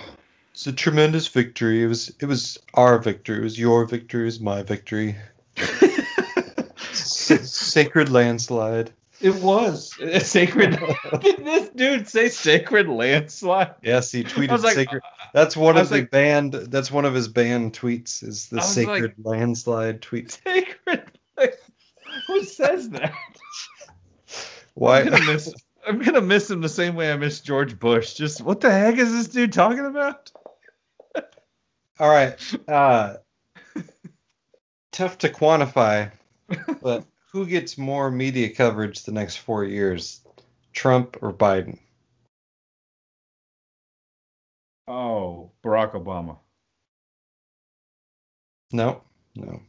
It's a tremendous victory. It was it was our victory. It was your victory. It was my victory. S- sacred landslide.
it was a sacred. Did this dude say sacred landslide?
Yes, he tweeted
like,
sacred. That's one of the
like-
band. That's one of his band tweets. Is the sacred landslide tweet?
sacred. Who says that?
Why?
I'm gonna miss. I'm gonna miss him the same way I miss George Bush. Just what the heck is this dude talking about?
All right. Uh, tough to quantify, but who gets more media coverage the next four years, Trump or Biden?
Oh, Barack Obama.
No, no,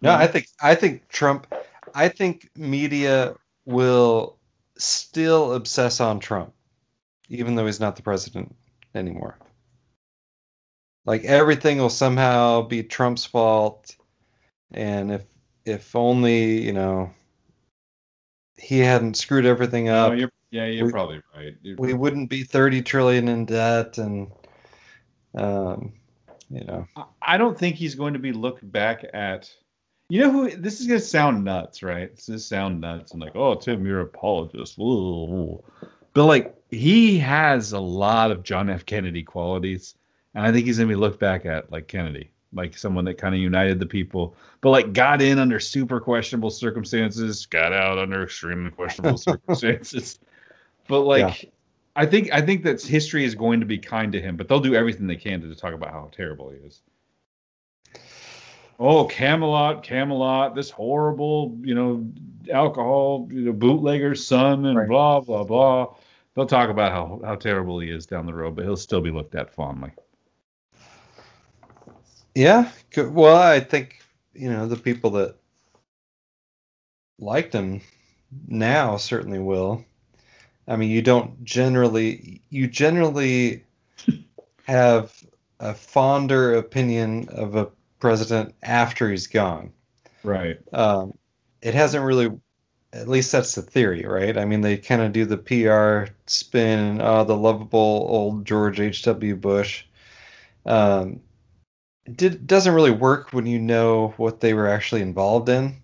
no. I think I think Trump. I think media will still obsess on Trump, even though he's not the president anymore. Like everything will somehow be Trump's fault, and if if only you know he hadn't screwed everything up,
Oh, you're, yeah, you're
we-
probably right. You're-
we wouldn't be 30 trillion in debt, and um, you know.
I- don't think he's going to be looked back at. You know who? This is going to sound nuts, right? This is sound nuts and like, oh, Tim, you're an apologist. Whoa. But like, he has a lot of John F. Kennedy qualities, and I think he's going to be looked back at like Kennedy, like someone that kind of united the people, but like got in under super questionable circumstances, got out under extremely questionable circumstances. But like, I think I think that history is going to be kind to him, but they'll do everything they can to talk about how terrible he is. Oh, Camelot, Camelot, this horrible, you know, alcohol, you know, bootlegger's son, and
Right.
blah blah blah. They'll talk about how how terrible he is down the road, but he'll still be looked at fondly.
Yeah. Well, I think you know the people that liked him now certainly will. I mean, you don't generally you generally have a fonder opinion of a president after he's gone.
Right.
Um, it hasn't really, at least that's the theory, right? I mean, they kind of do the PR spin, uh, the lovable old George H.W. Bush. Um, did, doesn't really work when you know what they were actually involved in.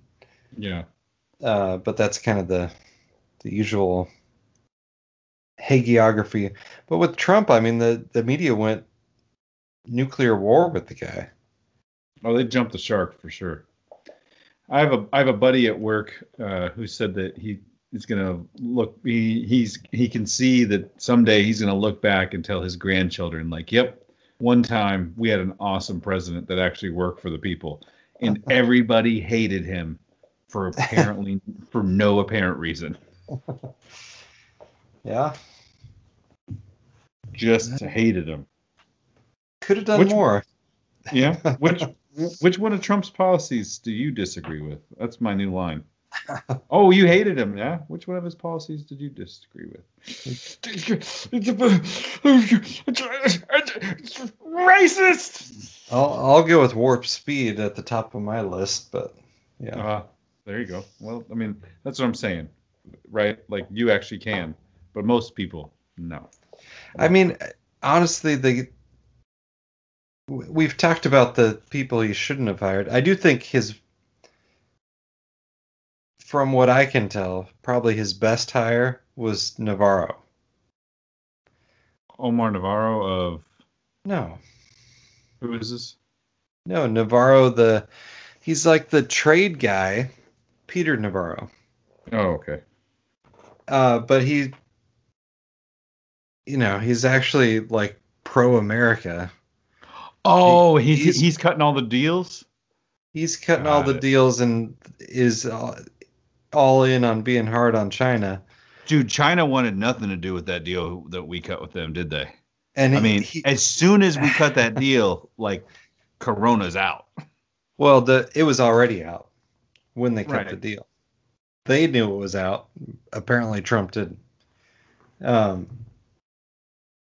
Yeah.
Uh, but that's kind of the the usual hagiography. But with Trump, I mean, the the media went nuclear war with the guy.
Oh, they jumped the shark for sure. I have a I have a buddy at work uh, who said that he is gonna look he he's he can see that someday he's gonna look back and tell his grandchildren like, yep, one time we had an awesome president that actually worked for the people, and everybody hated him for apparently for no apparent reason.
Yeah,
Just hated him.
could have done
Which-
more.
Yeah. Which which one of Trump's policies do you disagree with? That's my new line. Oh, you hated him, yeah? Which one of his policies did you disagree with? Racist.
I'll I'll go with warp speed at the top of my list, but yeah.
Uh, there you go. Well, I mean, that's what I'm saying, right? Like you actually can, but most people no.
I mean, honestly, the we've talked about the people he shouldn't have hired. I do think his, from what I can tell, probably his best hire was Navarro.
Omar Navarro of
No,
who is this?
no, Navarro. The he's like the trade guy, Peter Navarro.
Oh, okay.
Uh, but he, you know, he's actually like pro-America.
Oh,
He-
he's
he's-
cutting all the deals.
He's cutting all the
it.
deals and is all, all in on being hard on China.
Dude, China wanted nothing to do with that deal that we cut with them, did they?
And
I mean,
he,
as soon as we cut that deal, like Corona's out.
well, the it was already out when they cut
Right.
the deal. They knew it was out. Apparently, Trump didn't. Um,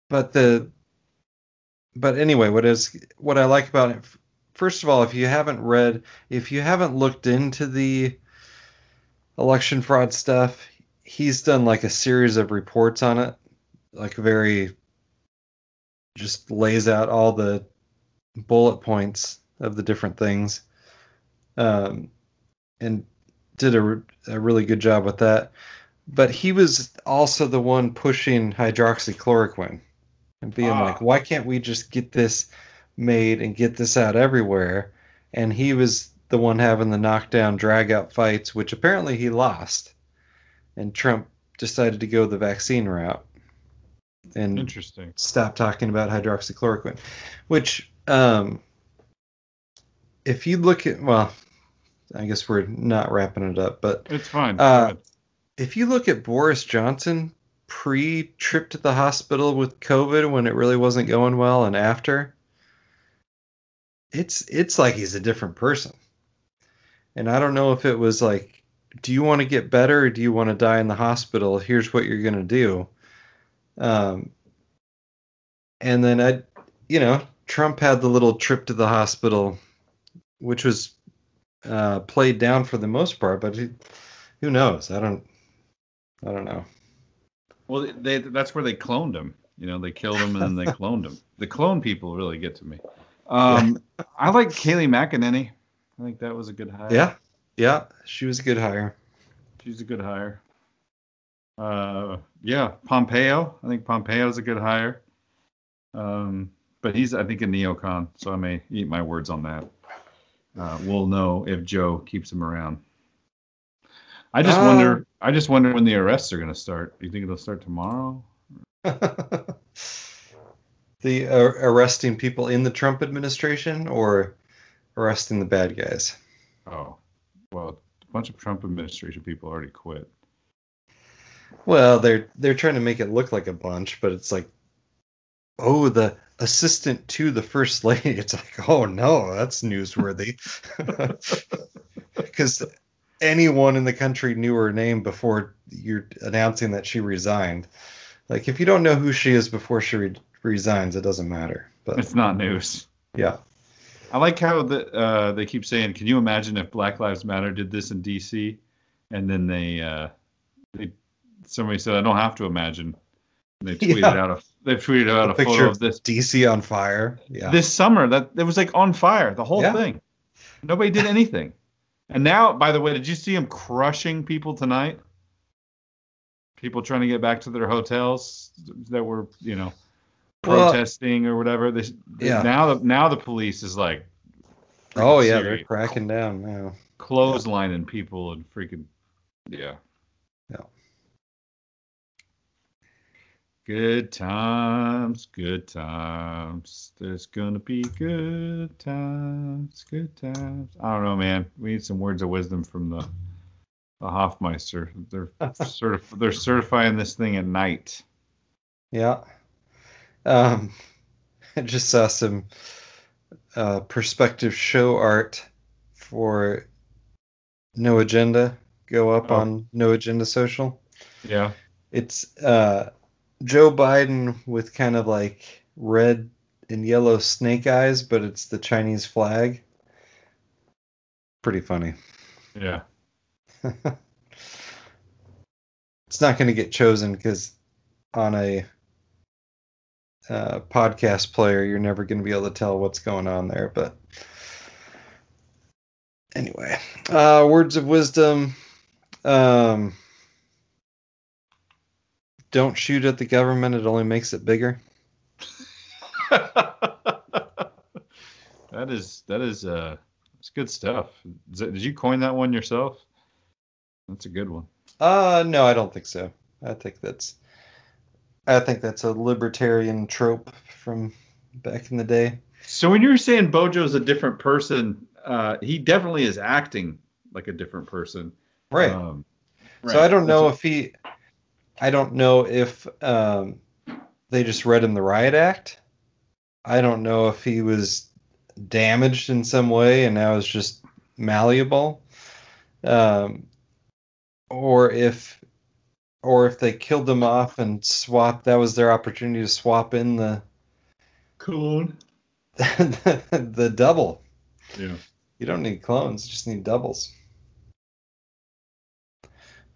but the but anyway, what is what I like about it? First of all, if you haven't read, if you haven't looked into the election fraud stuff, he's done like a series of reports on it, like very just lays out all the bullet points of the different things, um, and did a, a really good job with that. But he was also the one pushing hydroxychloroquine and being
Ah.
like, why can't we just get this made and get this out everywhere? And he was the one having the knockdown, drag out fights, which apparently he lost. And Trump decided to go the vaccine route and
Interesting.
stop talking about hydroxychloroquine, which, um, if you look at, well, I guess we're not wrapping it up, but
It's fine.
Uh, if you look at Boris Johnson pre trip to the hospital with COVID when it really wasn't going well and after, it's it's like he's a different person. And I don't know if it was like, do you want to get better or do you want to die in the hospital? Here's what you're gonna do. Um, and then I, you know, Trump had the little trip to the hospital, which was uh, played down for the most part, but he, who knows? I don't. I don't know.
Well, they that's where they cloned him. You know, they killed him and then they cloned him. The clone people really get to me. Um, I like Kayleigh McEnany. I think that was a good hire.
Yeah, yeah, she was a good hire.
She's a good hire. Uh, yeah, Pompeo. I think Pompeo's a good hire. Um, but he's, I think, a neocon, so I may eat my words on that. Uh, we'll know if Joe keeps him around. I just
Uh,
wonder. I just wonder when the arrests are going to start. Do you think it'll start tomorrow?
the uh, arresting people in the Trump administration or arresting the bad guys.
Oh, well, a bunch of Trump administration people already quit.
Well, they're they're trying to make it look like a bunch, but it's like, oh, the assistant to the first lady. It's like, oh no, that's newsworthy, because anyone in the country knew her name before you're announcing that she resigned. Like, if you don't know who she is before she re- resigns, it doesn't matter. But
It's not news.
yeah,
I like how the, uh, they keep saying, "Can you imagine if Black Lives Matter did this in D.C.?" And then they, uh, they, somebody said, "I don't have to imagine. They tweeted
Yeah.
out a they tweeted out a,
picture
photo
of
of this
DC on fire. Yeah.
this summer that it was like on fire the whole
Yeah.
thing. Nobody did anything. And now, by the way, did you see him crushing people tonight? People trying to get back to their hotels that were, you know,
Well-
protesting or whatever. This
Yeah.
now the now the police is like
oh yeah, they're cracking down now.
clotheslining people and freaking yeah.
Yeah.
Good times, good times. There's gonna be good times, good times. I don't know, man. We need some words of wisdom from the the Hofmeister. They're certif- they're certifying this thing at night.
Yeah. Um, I just saw some uh, perspective show art for No Agenda go up
Oh.
on No Agenda Social.
Yeah.
It's uh, Joe Biden with kind of like red and yellow snake eyes, but it's the Chinese flag. Pretty funny.
Yeah.
it's not going to get chosen because on a uh, podcast player, you're never going to be able to tell what's going on there. But anyway, uh, words of wisdom. Um, don't shoot at the government; it only makes it bigger.
that is that is uh it's good stuff. That- did you coin that one yourself? That's a good one.
Uh, no, I don't think so. I think that's, I think that's a libertarian trope from back in the day.
So when you're saying Bojo's a different person, uh, he definitely is acting like a different person.
Right.
Um,
So I don't know
That's
if he, I don't know if um, they just read him the riot act. I don't know if he was damaged in some way and now is just malleable, um, or if, or if they killed them off and swapped. That was their opportunity to swap in the
clone.
the, the double.
Yeah.
You don't need clones, you just need doubles.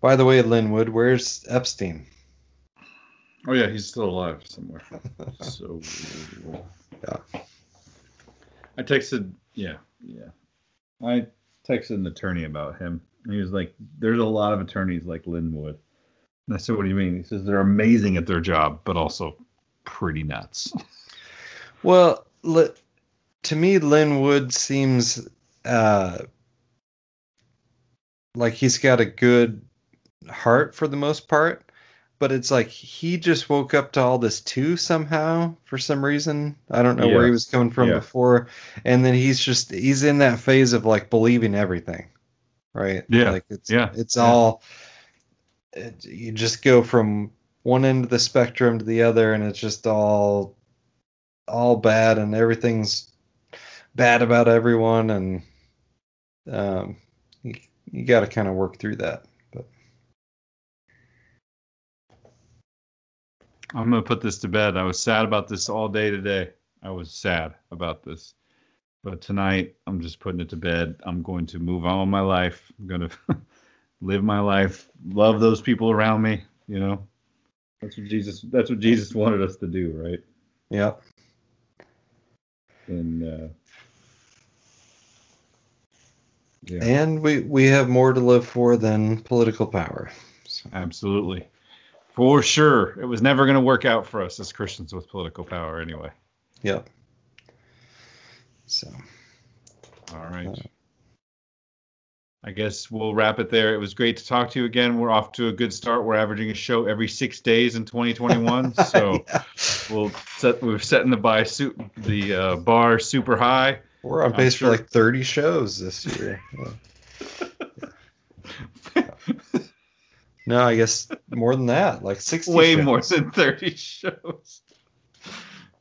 By the way, Lin Wood, where's Epstein?
Oh yeah, he's still alive somewhere. so
Yeah.
I texted yeah, yeah. I texted an attorney about him. He was like, There's a lot of attorneys like Lin Wood. And I said, What do you mean? He says they're amazing at their job, but also pretty nuts.
Well, to me, Lin Wood seems uh, like he's got a good heart for the most part, but it's like he just woke up to all this too somehow for some reason. I don't know where he was coming from
Yeah.
before, and then he's just he's in that phase of like believing everything, right?
Yeah.
like it's
Yeah.
it's
Yeah.
all it, you just go from one end of the spectrum to the other, and it's just all all bad and everything's bad about everyone and um you, you got to kind of work through that but
I'm gonna put this to bed. I was sad about this all day today. I was sad about this. But tonight I'm just putting it to bed. I'm going to move on with my life. I'm gonna live my life, love those people around me, you know. That's what Jesus that's what Jesus wanted us to do, right?
yeah
And uh yeah,
and we we have more to live for than political power so,
absolutely. For sure. It was never gonna work out for us as Christians with political power anyway.
yep so
All right.
Uh,
I guess we'll wrap it there. It was great to talk to you again. We're off to a good start. We're averaging a show every six days in 2021. So
yeah.
we'll set. We're setting the by su- the uh, bar super high.
we're on pace
sure-
for like 30 shows this year Yeah. no i guess more than that like 60
Way
shows.
more than 30 shows.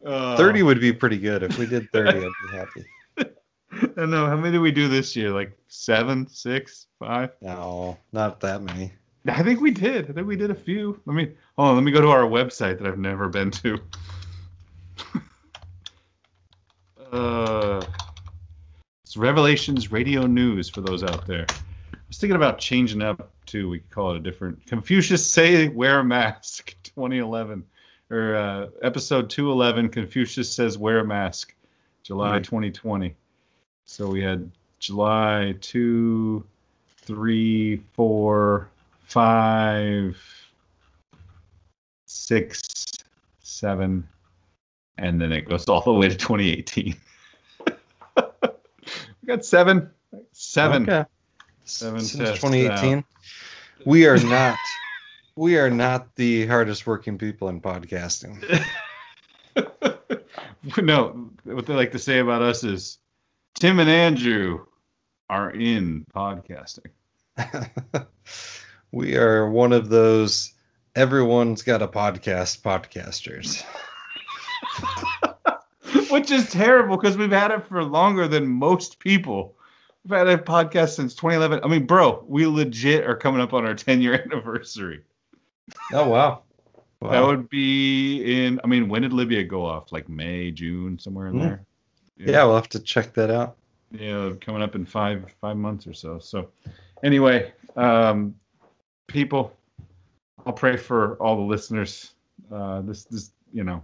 Uh,
30 would be pretty good if we did 30 i'd be happy
I don't know. How many did we do this year? Like seven, six, five?
no not that many
I think we did. I think we did a few. Let me. Oh, let me go to our website that I've never been to. uh, it's Revelations Radio News for those out there. I was thinking about changing up too. We could call it a different Confucius say wear a mask 2011. or uh, episode 211. Confucius says wear a mask, July
Right.
2020. So we had July two, three, four, five, six, seven, and then it goes all the way to 2018. we got seven, seven.
Okay.
Seven
Since
tests
2018. We are not. we are not the hardest working people in podcasting.
no, what they like to say about us is Tim and Andrew are in podcasting.
we are one of those everyone's got a podcast podcasters.
Which is terrible because we've had it for longer than most people. We've had a podcast since 2011. I mean, bro, we legit are coming up on our 10 year anniversary.
Oh wow. wow.
That would be in, I mean, when did Libya go off? Like May, June, somewhere in
Hmm.
there?
Yeah, we'll have to check that out.
yeah, coming up in five five months or so. So, anyway, um, people, I'll pray for all the listeners uh, this this you know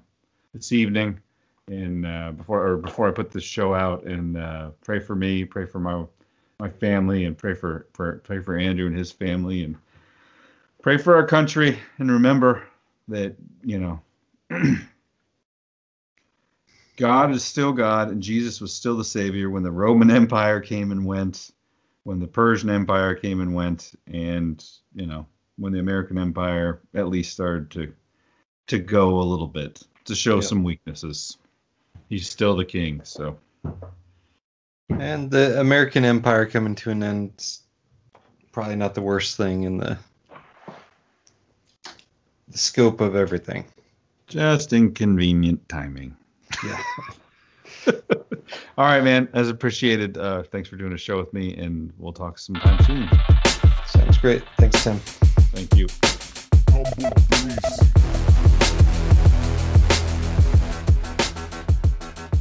this evening, and uh, before or before I put this show out, and uh, pray for me, pray for my my family, and pray for for pray for Andrew and his family, and pray for our country, and remember that you know. God is still God, and Jesus was still the Savior when the Roman Empire came and went, when the Persian Empire came and went, and you know when the American Empire at least started to to go a little bit to show some weaknesses. He's still the king, so
And the American Empire coming to an end probably not the worst thing in the the scope of everything.
just inconvenient timing.
Yeah.
All right, man. As appreciated. Uh, thanks for doing a show with me, and we'll talk sometime soon.
Sounds great. Thanks, Tim.
Thank you.